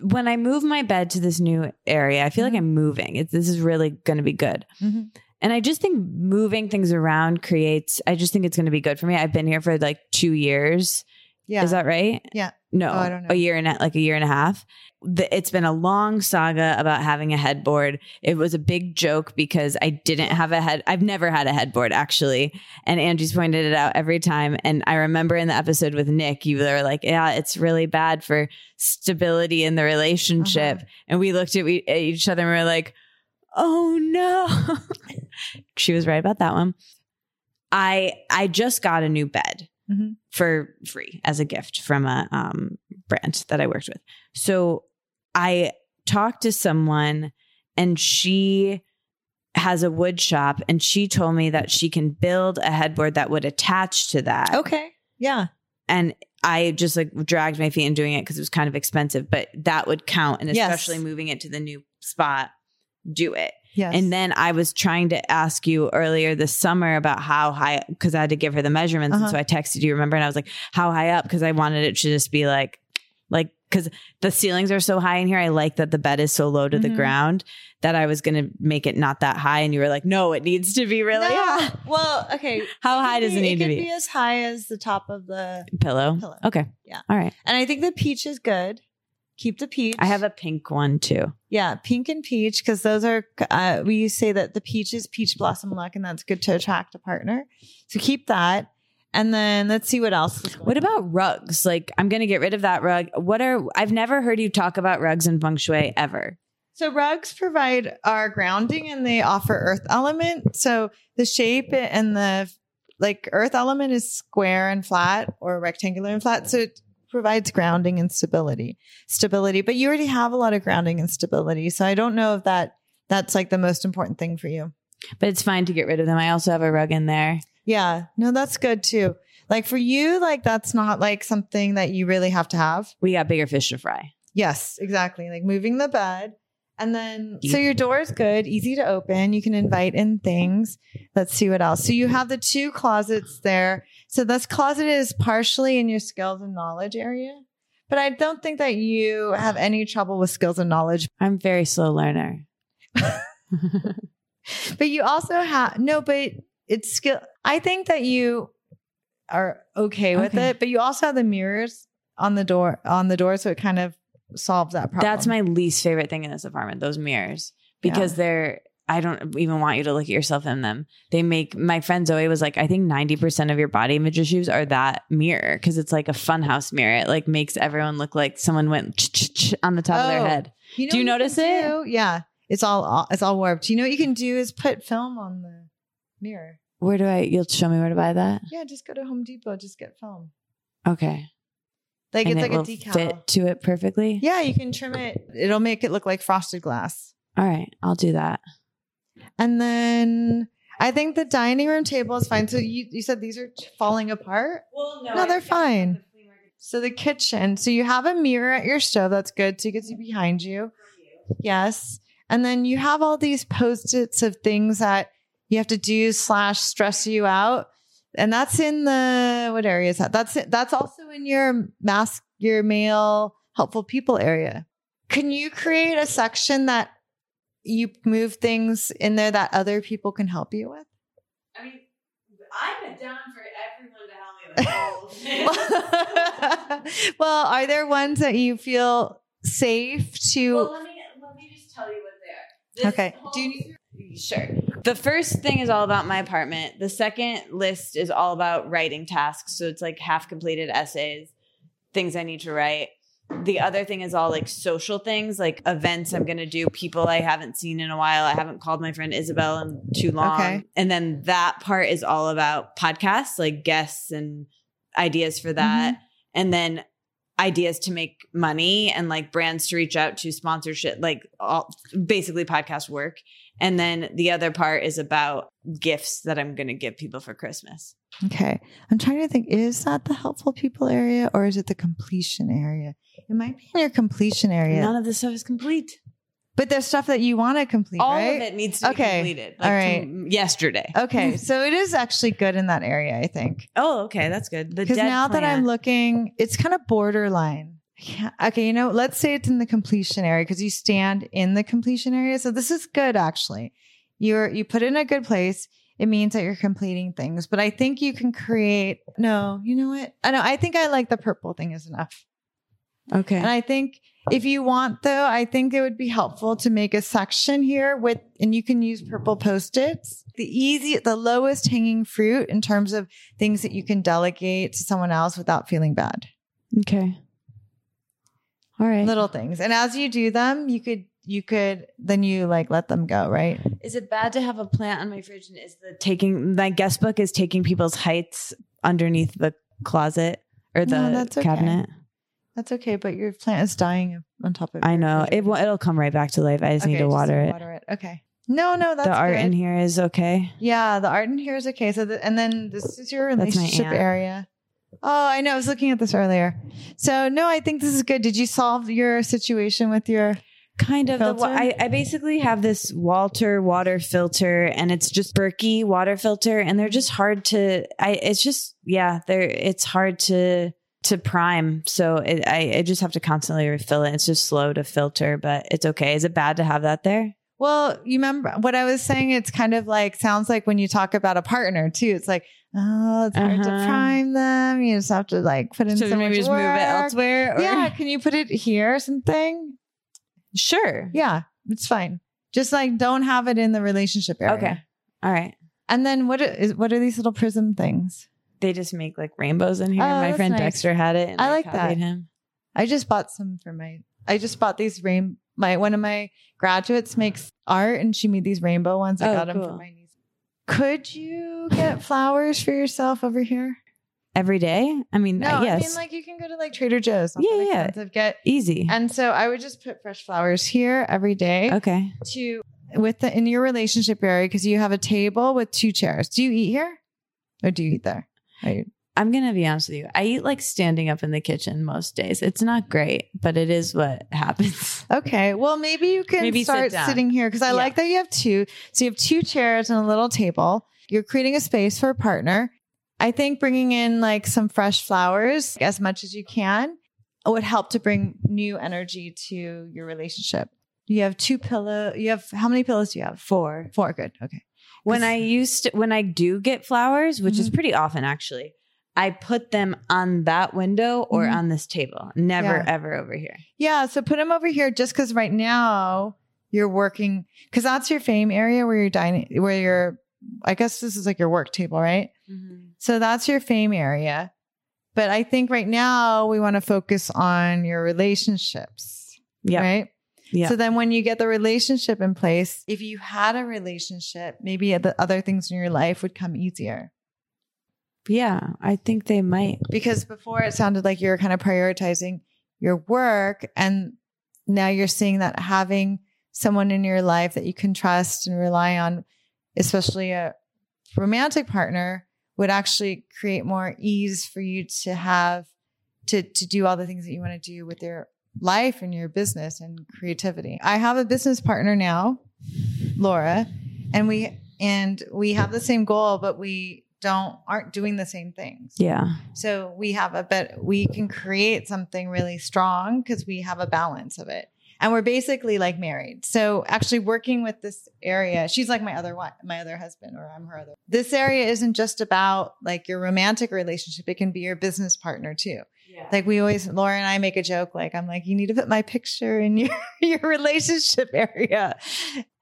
when I move my bed to this new area, I feel Mhm. like I'm moving. It, this is really going to be good. Mhm. And I just think moving things around creates. I just think it's going to be good for me. I've been here for like two years. Yeah. Is that right? Yeah. No, Oh, I don't know. a year and a, like a year and a half. The, it's been a long saga about having a headboard. It was a big joke because I didn't have a head. I've never had a headboard actually, and Anjie's pointed it out every time. And I remember in the episode with Nick, you were like, "Yeah, it's really bad for stability in the relationship." Uh-huh. And we looked at, we, at each other and we were like, "Oh no." she was right about that one. I I just got a new bed Mhm. for free as a gift from a um, brand that I worked with. So I talked to someone and she has a wood shop and she told me that she can build a headboard that would attach to that. Okay. Yeah. And I just like dragged my feet in doing it because it was kind of expensive, but that would count. And Yes. especially moving it to the new spot, do it. Yes. And then I was trying to ask you earlier this summer about how high, because I had to give her the measurements. Uh-huh. And so I texted you, remember? And I was like, how high up? Because I wanted it to just be like, like, because the ceilings are so high in here. I like that the bed is so low to the Mhm. ground that I was going to make it not that high. And you were like, no, it needs to be really No. high. Well, okay. How high does it need to could be? as high as the top of the. Pillow. Pillow. Okay. Yeah. All right. And I think the peach is good. Keep the peach. I have a pink one too. yeah, pink and peach because those are. Uh, we say that the peach is peach blossom luck, and that's good to attract a partner. So keep that, and then let's see what else. is going What on. about rugs? Like, I'm going to get rid of that rug. What are, I've never heard you talk about rugs in feng shui ever. So rugs provide our grounding and they offer earth element. So the shape and the like earth element is square and flat or rectangular and flat. So it provides grounding and stability. Stability. But you already have a lot of grounding and stability. So I don't know if that that's like the most important thing for you. But it's fine to get rid of them. I also have a rug in there. Yeah. No, that's good too. Like for you, like that's not like something that you really have to have. We got bigger fish to fry. Yes, exactly. Like moving the bed. And then, so your door is good, easy to open. You can invite in things. Let's see what else. So you have the two closets there. So this closet is partially in your skills and knowledge area. But I don't think that you have any trouble with skills and knowledge. I'm very slow learner. But you also have, no, but it's skill. I think that you are okay with Okay. it, but you also have the mirrors on the door, on the door. So it kind of solves that problem. That's my least favorite thing in this apartment, those mirrors, because they're, I don't even want you to look at yourself in them. They make, my friend Zoe was like, I think 90% of your body image issues are that mirror because it's like a funhouse mirror. It like makes everyone look like someone went ch-ch-ch on the top of their Oh. head. You Do you notice can it? do? Yeah, it's all it's all warped. You know what you can do is put film on the mirror. Where do I, you'll show me where to buy that? Yeah, just go to Home Depot, just get film. Okay. Like and it's it like a decal. fit to it perfectly. Yeah, you can trim it. It'll make it look like frosted glass. All right. I'll do that. And then I think the dining room table is fine. So you, you said these are falling apart? Well, No, they're fine. So the kitchen. So you have a mirror at your stove. That's good. So you can see behind you. Yes. And then you have all these post-its of things that you have to do slash stress you out. And that's in the what area is that? That's it. That's also in your mask, your male helpful people area. Can you create a section that you move things in there that other people can help you with? I mean, I'm down for everyone to help me with all of this. well, are there ones that you feel safe to? well, let me let me just tell you what they are. This Okay. Do you need? Sure. The first thing is all about my apartment. The second list is all about writing tasks. So it's like half completed essays, things I need to write. The other thing is all like social things, like events I'm going to do, people I haven't seen in a while. I haven't called my friend Isabel in too long. Okay. And then that part is all about podcasts, like guests and ideas for that. Mm-hmm. And then ideas to make money and like brands to reach out to sponsorship, like all basically podcast work. And then the other part is about gifts that I'm going to give people for Christmas. Okay. I'm trying to think. Is that the helpful people area or is it the completion area? It might be in your completion area, None of this stuff is complete. but there's stuff that you want to complete, All right? of it needs to Okay. be completed. Like All right. yesterday. Okay. so it is actually good in that area, I think. Oh, okay. That's good. Because now that I'm looking, it's kind of borderline. Yeah. Okay, you know, let's say it's in the completion area because you stand in the completion area. So this is good actually. You're you put it in a good place. It means that you're completing things. But I think you can create no, you know what? I know I think I like the purple thing is enough. Okay. And I think if you want though, I think it would be helpful to make a section here with and you can use purple post-its. The easy the lowest hanging fruit in terms of things that you can delegate to someone else without feeling bad. okay. All right. little things and as you do them you could you could then you like let them go right Is it bad to have a plant on my fridge? And is the taking my guest book is taking people's heights underneath the closet or the No, that's okay. cabinet? that's okay but your plant is dying on top of I know fridge. it. will It'll come right back to life. I just Okay, need to water it. water it okay no no that's the art good. in here is okay. yeah the art in here is okay so the, and then this is your That's my relationship area oh i know i was looking at this earlier so no i think this is good did you solve your situation with your Kind of. The, wa- I, I basically have this Walter water filter, and it's just Berkey water filter, and they're just hard to. I. It's just yeah. They're. It's hard to to prime, so it, I. I just have to constantly refill it. It's just slow to filter, but it's okay. Is it bad to have that there? well you remember what i was saying it's kind of like sounds like when you talk about a partner too it's like oh it's hard to Uh-huh. prime them you just have to like put in So so maybe just move it elsewhere. Or? Yeah, can you put it here or something? sure. Yeah, it's fine. Just like don't have it in the relationship area. Okay. All right. And then what is what are these little prism things? They just make like rainbows in here. Oh, My friend nice. Dexter had it. And I like that. Him. I just bought some for my I just bought these rain my one of my graduates makes art and she made these rainbow ones. I Oh, got them for my niece. Could you get flowers for yourself over here? Every day. I mean, No, uh, yes, I mean like you can go to like Trader Joe's. Yeah, yeah. Get easy. and so I would just put fresh flowers here every day. okay. to with the in your relationship area because you have a table with two chairs. Do you eat here or do you eat there? You- I'm gonna be honest with you. I eat like standing up in the kitchen most days. It's not great, but it is what happens. okay, well maybe you can Maybe start down. sitting here because I Yeah. like that you have two. So you have two chairs and a little table. You're creating a space for a partner. I think bringing in like some fresh flowers as much as you can would help to bring new energy to your relationship. You have two pillow. You have how many pillows do you have? Four. Four. Good. Okay. When I used to, when I do get flowers, which is Mhm. pretty often actually, I put them on that window or Mhm. on this table. Never Yeah. ever over here. Yeah, so put them over here just because right now you're working because that's your fame area where you're dining, where you're. I guess this is like your work table, right? So that's your fame area. But I think right now we want to focus on your relationships, Yeah. right? Yeah. So then when you get the relationship in place, if you had a relationship, maybe the other things in your life would come easier. Yeah. I think they might. because before it sounded like you were kind of prioritizing your work and now you're seeing that having someone in your life that you can trust and rely on especially a romantic partner would actually create more ease for you to have to to do all the things that you want to do with your life and your business and creativity. I have a business partner now, Laura, and we and we have the same goal, but we don't aren't doing the same things. Yeah. So we have a bit we can create something really strong because we have a balance of it. And we're basically like married. So actually working with this area, she's like my other one, my other husband, or I'm her other. This area isn't just about like your romantic relationship. It can be your business partner too. Yeah. Like we always, Laura and I make a joke. Like I'm like, you need to put my picture in your your relationship area,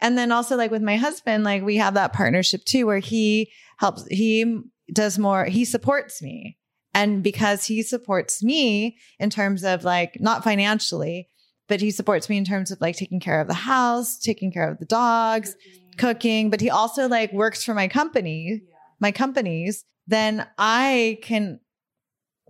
and then also like with my husband, like we have that partnership too, where he helps. He does more. He supports me, and because he supports me in terms of like not financially, but he supports me in terms of like taking care of the house, taking care of the dogs, cooking. But he also like works for my company, my companies. Then I can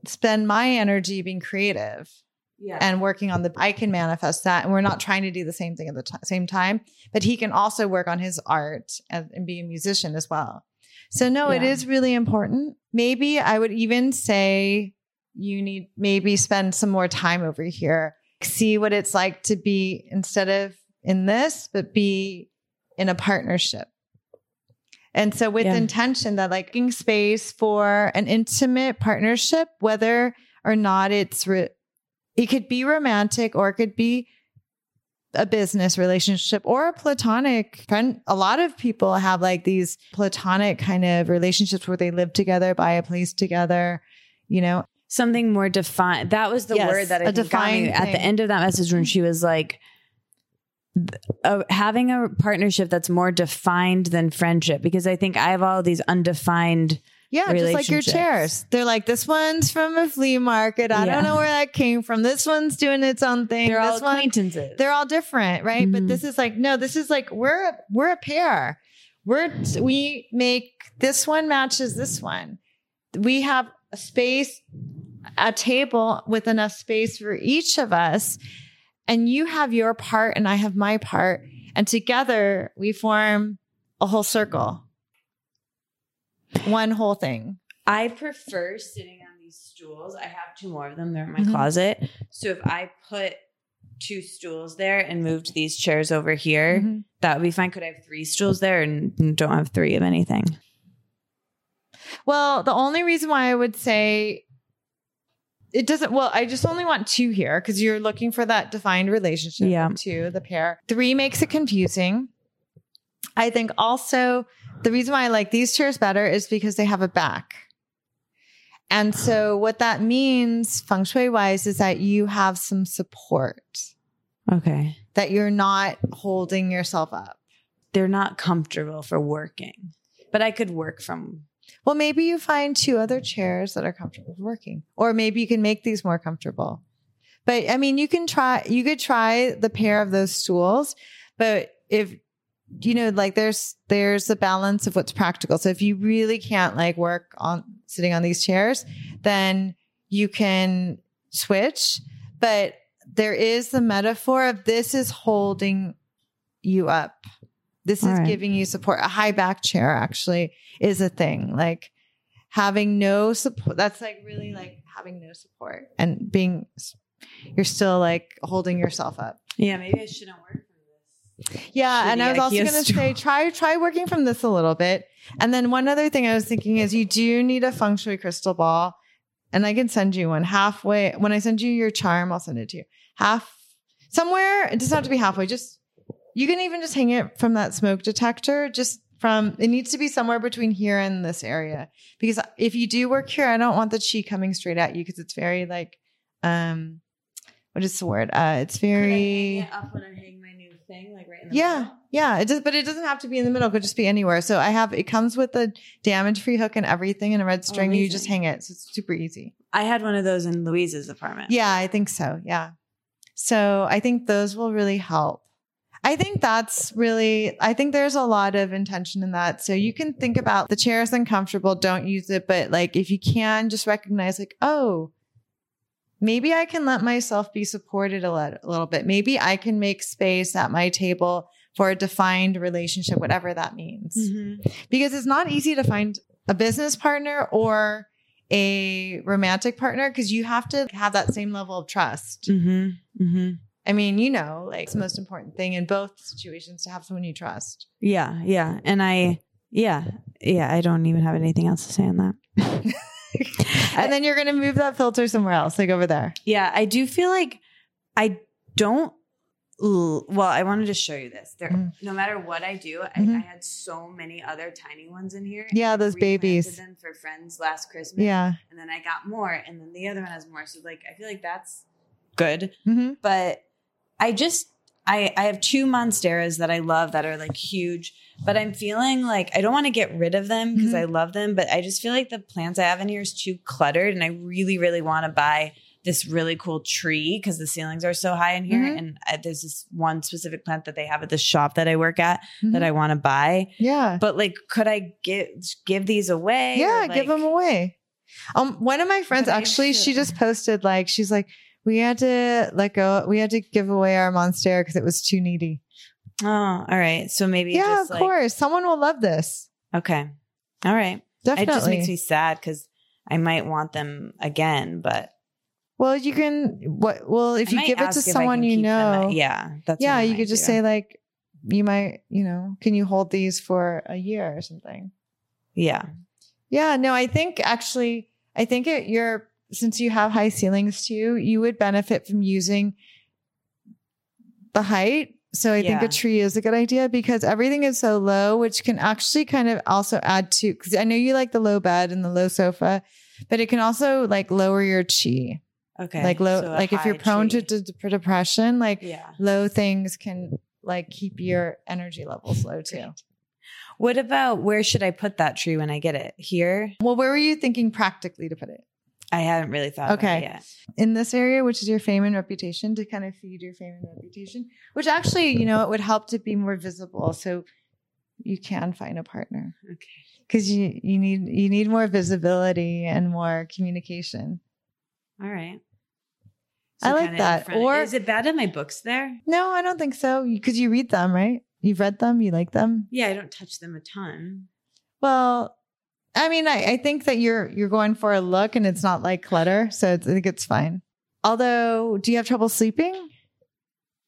spend my energy being creative Yeah. and working on the I can manifest that and we're not trying to do the same thing at the t- same time but he can also work on his art and, and be a musician as well so no it Yeah. is really important maybe I would even say you need maybe spend some more time over here see what it's like to be instead of in this but be in a partnership and so with Yeah. intention that like making space for an intimate partnership, whether or not it's, re- it could be romantic or it could be a business relationship or a platonic friend. A lot of people have like these platonic kind of relationships where they live together, buy a place together, you know, Something more defined. That was the Yes, word that I a think got me defined at the end of that message when she was like, uh, having a partnership that's more defined than friendship because I think I have all these undefined. Yeah, just like your chairs. They're like, this one's from a flea market. I Yeah. don't know where that came from. This one's doing its own thing. They're all this one, acquaintances. they're all different, right? Mhm. But this is like, no, this is like we're we're a pair. We're we make this one matches this one. We have a space, a table with enough space for each of us, and you have your part and I have my part, and together we form a whole circle. One whole thing. I prefer sitting on these stools. I have two more of them. They're in my Mhm. closet. So if I put two stools there and moved these chairs over here, Mhm. that would be fine. Could I have three stools there and don't have three of anything? Well, the only reason why I would say it doesn't, well, I just only want two here because you're looking for that defined relationship. Yeah. Two, the pair. Three makes it confusing. I think also the reason why I like these chairs better is because they have a back. And ah. so what that means feng shui wise is that you have some support, Okay. that you're not holding yourself up. They're not comfortable for working, but I could work from. Well, maybe you find two other chairs that are comfortable for working, or maybe you can make these more comfortable. But I mean, you can try, you could try the pair of those stools, but if, you know, like there's, there's a balance of what's practical. So if you really can't like work on sitting on these chairs, then you can switch. But there is the metaphor of this is holding you up. This All is right. giving you support. A high back chair actually is a thing. Like having no support. That's like really like having no support and being, you're still like holding yourself up. Yeah, maybe I shouldn't work Yeah, and I was also going to say try try working from this a little bit. And then one other thing I was thinking is you do need a feng shui crystal ball, and I can send you one halfway. When I send you your charm, I'll send it to you. Half somewhere. It doesn't have to be halfway. Just you can even just hang it from that smoke detector. Just from it needs to be somewhere between here and this area because if you do work here, I don't want the chi coming straight at you because it's very like um what is the word? Uh, it's very thing, like right in the yeah, middle? yeah. It does, but it doesn't have to be in the middle. It could just be anywhere. So I have it comes with a damage-free hook and everything, and a red string. you just hang it, so it's super easy. I had one of those in Louise's apartment. Yeah, I think so. Yeah. So I think those will really help. I think that's really, I think there's a lot of intention in that. So you can think about the chair is uncomfortable, don't use it. But like, if you can just recognize, like, oh, maybe I can let myself be supported a, a little bit. Maybe I can make space at my table for a defined relationship, whatever that means Mhm. because it's not easy to find a business partner or a romantic partner because you have to have that same level of trust. Mm-hmm. Mm-hmm. I mean, you know, like it's the most important thing in both situations to have someone you trust. Yeah, yeah. And I yeah, yeah, I don't even have anything else to say on that. and then you're going to move that filter somewhere else, like over there. Yeah, I do feel like I don't well, I wanted to show you this. There, Mhm. no matter what I do, I, Mhm. I had so many other tiny ones in here. Yeah, those babies. Them for friends last Christmas. Yeah. and then I got more, and then the other one has more. So like, I feel like that's good. hmm But I just I I have two monsteras that I love that are like huge, but I'm feeling like I don't want to get rid of them because Mhm. I love them, but I just feel like the plants I have in here is too cluttered, and I really really want to buy this really cool tree because the ceilings are so high in here, Mhm. and uh, there's this one specific plant that they have at the shop that I work at Mm-hmm. that I want to buy. Yeah. But like, could I give give these away? yeah, or, give them away. Um, one of my friends actually, she just posted like she's like, we had to let go, we had to give away our monster because it was too needy. Oh, all right. So maybe yeah, just of like, course, someone will love this. Okay, all right. Definitely. It just makes me sad because I might want them again, but well, you can what? Well, if I you give it to ask if I someone you them at- know, yeah, that's yeah, you could just do. say like, you might, you know, can you hold these for a year or something? yeah, Yeah, no, I think actually, I think it, you're since you have high ceilings too, you would benefit from using the height. So I think a tree is a good idea because everything is so low, which can actually kind of also add to. Because I know you like the low bed and the low sofa, but it can also like lower your chi. okay, like low, so like if you're prone tree. to depression, like yeah. low things can like keep your energy levels low too. What about where should I put that tree when I get it? Here, Well, where were you thinking practically to put it? I haven't really thought. Okay. about it yet. Okay. In this area, which is your fame and reputation, to kind of feed your fame and reputation, which actually, you know, it would help to be more visible so you can find a partner Okay. because you you need you need more visibility and more communication. All right. I like that. Or- is it bad in my books there? No, I don't think so because you read them, right? You've read them, you like them. Yeah, I don't touch them a ton. Well, I mean, I, I think that you're you're going for a look and it's not like clutter, so it's, I think it's fine. Although, do you have trouble sleeping?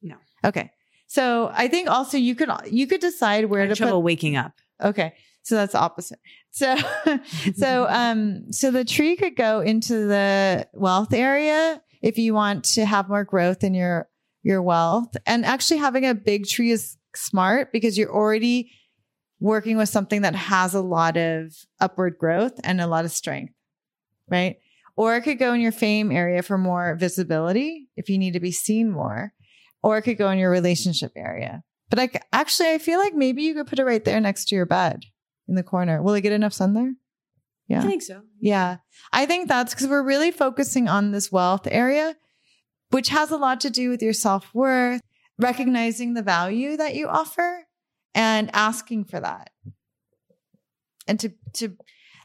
No. Okay. So I think also you could you could decide I where have to trouble put. waking up. Okay, so that's the opposite. So so um so the tree could go into the wealth area if you want to have more growth in your your wealth. And actually having a big tree is smart because you're already working with something that has a lot of upward growth and a lot of strength, right? Or it could go in your fame area for more visibility if you need to be seen more, or it could go in your relationship area. But I actually, I feel like maybe you could put it right there next to your bed in the corner. Will it get enough sun there? Yeah. I think so. Yeah. I think that's because we're really focusing on this wealth area, which has a lot to do with your self worth, recognizing the value that you offer and asking for that. And to, to,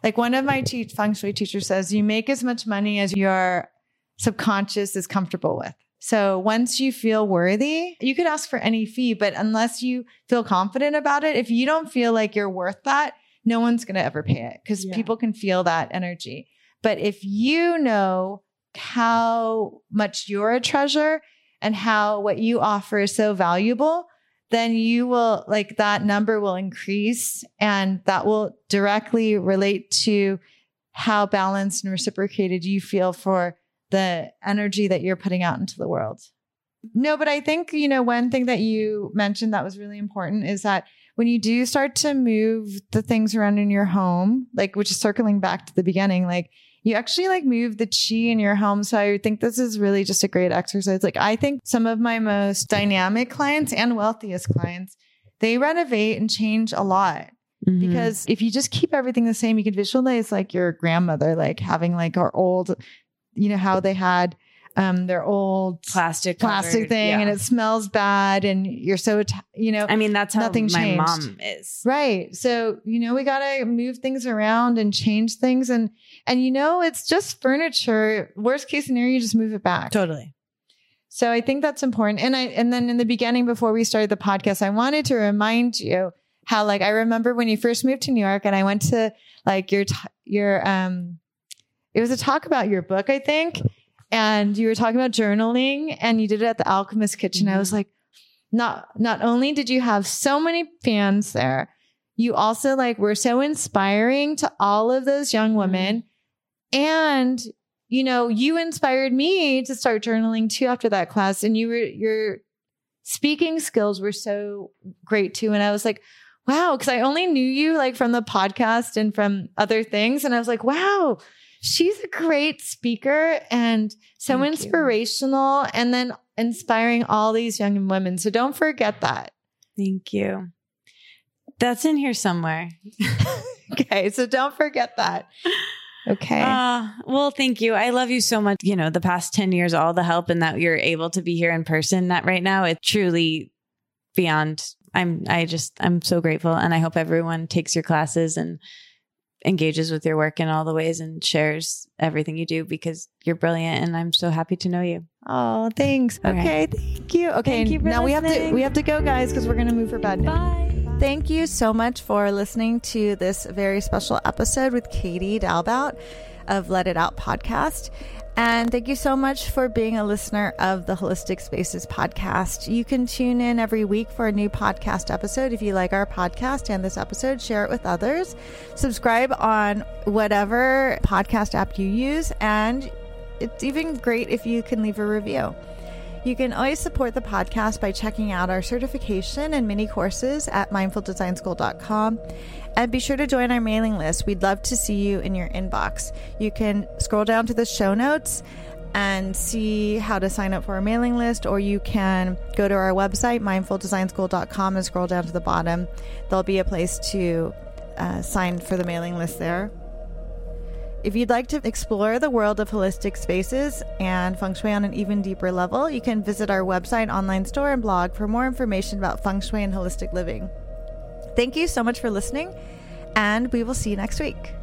like one of my te- feng shui teachers says, you make as much money as your subconscious is comfortable with. So once you feel worthy, you could ask for any fee, but unless you feel confident about it, if you don't feel like you're worth that, no one's going to ever pay it because Yeah. people can feel that energy. But if you know how much you're a treasure and how what you offer is so valuable, then you will like that number will increase and that will directly relate to how balanced and reciprocated you feel for the energy that you're putting out into the world. No, but I think, you know, one thing that you mentioned that was really important is that when you do start to move the things around in your home, like which is circling back to the beginning, like you actually like move the chi in your home. So I think this is really just a great exercise. Like I think some of my most dynamic clients and wealthiest clients, they renovate and change a lot Mhm. because if you just keep everything the same, you can visualize like your grandmother, like having like our old, you know, how they had um their old plastic plastic covered, thing yeah. and it smells bad and you're so, you know, I mean, that's how Nothing my changed. mom is. Right. So, you know, we got to move things around and change things and and you know, it's just furniture. Worst case scenario, you just move it back. Totally. So I think that's important. And I and then in the beginning before we started the podcast, I wanted to remind you how like I remember when you first moved to New York and I went to like your your um it was a talk about your book, I think. And you were talking about journaling and you did it at the Alchemist Kitchen. I was mm-hmm. like, not not only did you have so many fans there, you also like were so inspiring to all of those young mm-hmm. women. And you know, you inspired me to start journaling too after that class. And you were your speaking skills were so great too. And I was like, wow, because I only knew you like from the podcast and from other things. And I was like, wow, she's a great speaker and so Thank inspirational you. and then inspiring all these young women. So don't forget that. Thank you. That's in here somewhere. okay. So don't forget that. Okay. Uh, well, thank you. I love you so much. You know, the past 10 years, all the help and that you're able to be here in person That right now, it's truly beyond. I'm, I just, I'm so grateful. And I hope everyone takes your classes and engages with your work in all the ways and shares everything you do because you're brilliant and I'm so happy to know you. Oh, thanks. All okay, right. thank you. Okay, thank you now listening. we have to we have to go guys because we're going to move for bed now. Bye. Thank you so much for listening to this very special episode with Katie Dalebout of Let It Out podcast. And thank you so much for being a listener of the Holistic Spaces podcast. You can tune in every week for a new podcast episode. If you like our podcast and this episode, share it with others. Subscribe on whatever podcast app you use. And it's even great if you can leave a review. You can always support the podcast by checking out our certification and mini courses at mindfuldesignschool.com. And be sure to join our mailing list. We'd love to see you in your inbox. You can scroll down to the show notes and see how to sign up for our mailing list, or you can go to our website, mindfuldesignschool.com, and scroll down to the bottom. There'll be a place to uh, sign for the mailing list there. If you'd like to explore the world of holistic spaces and feng shui on an even deeper level, you can visit our website, online store, and blog for more information about feng shui and holistic living. Thank you so much for listening, and we will see you next week.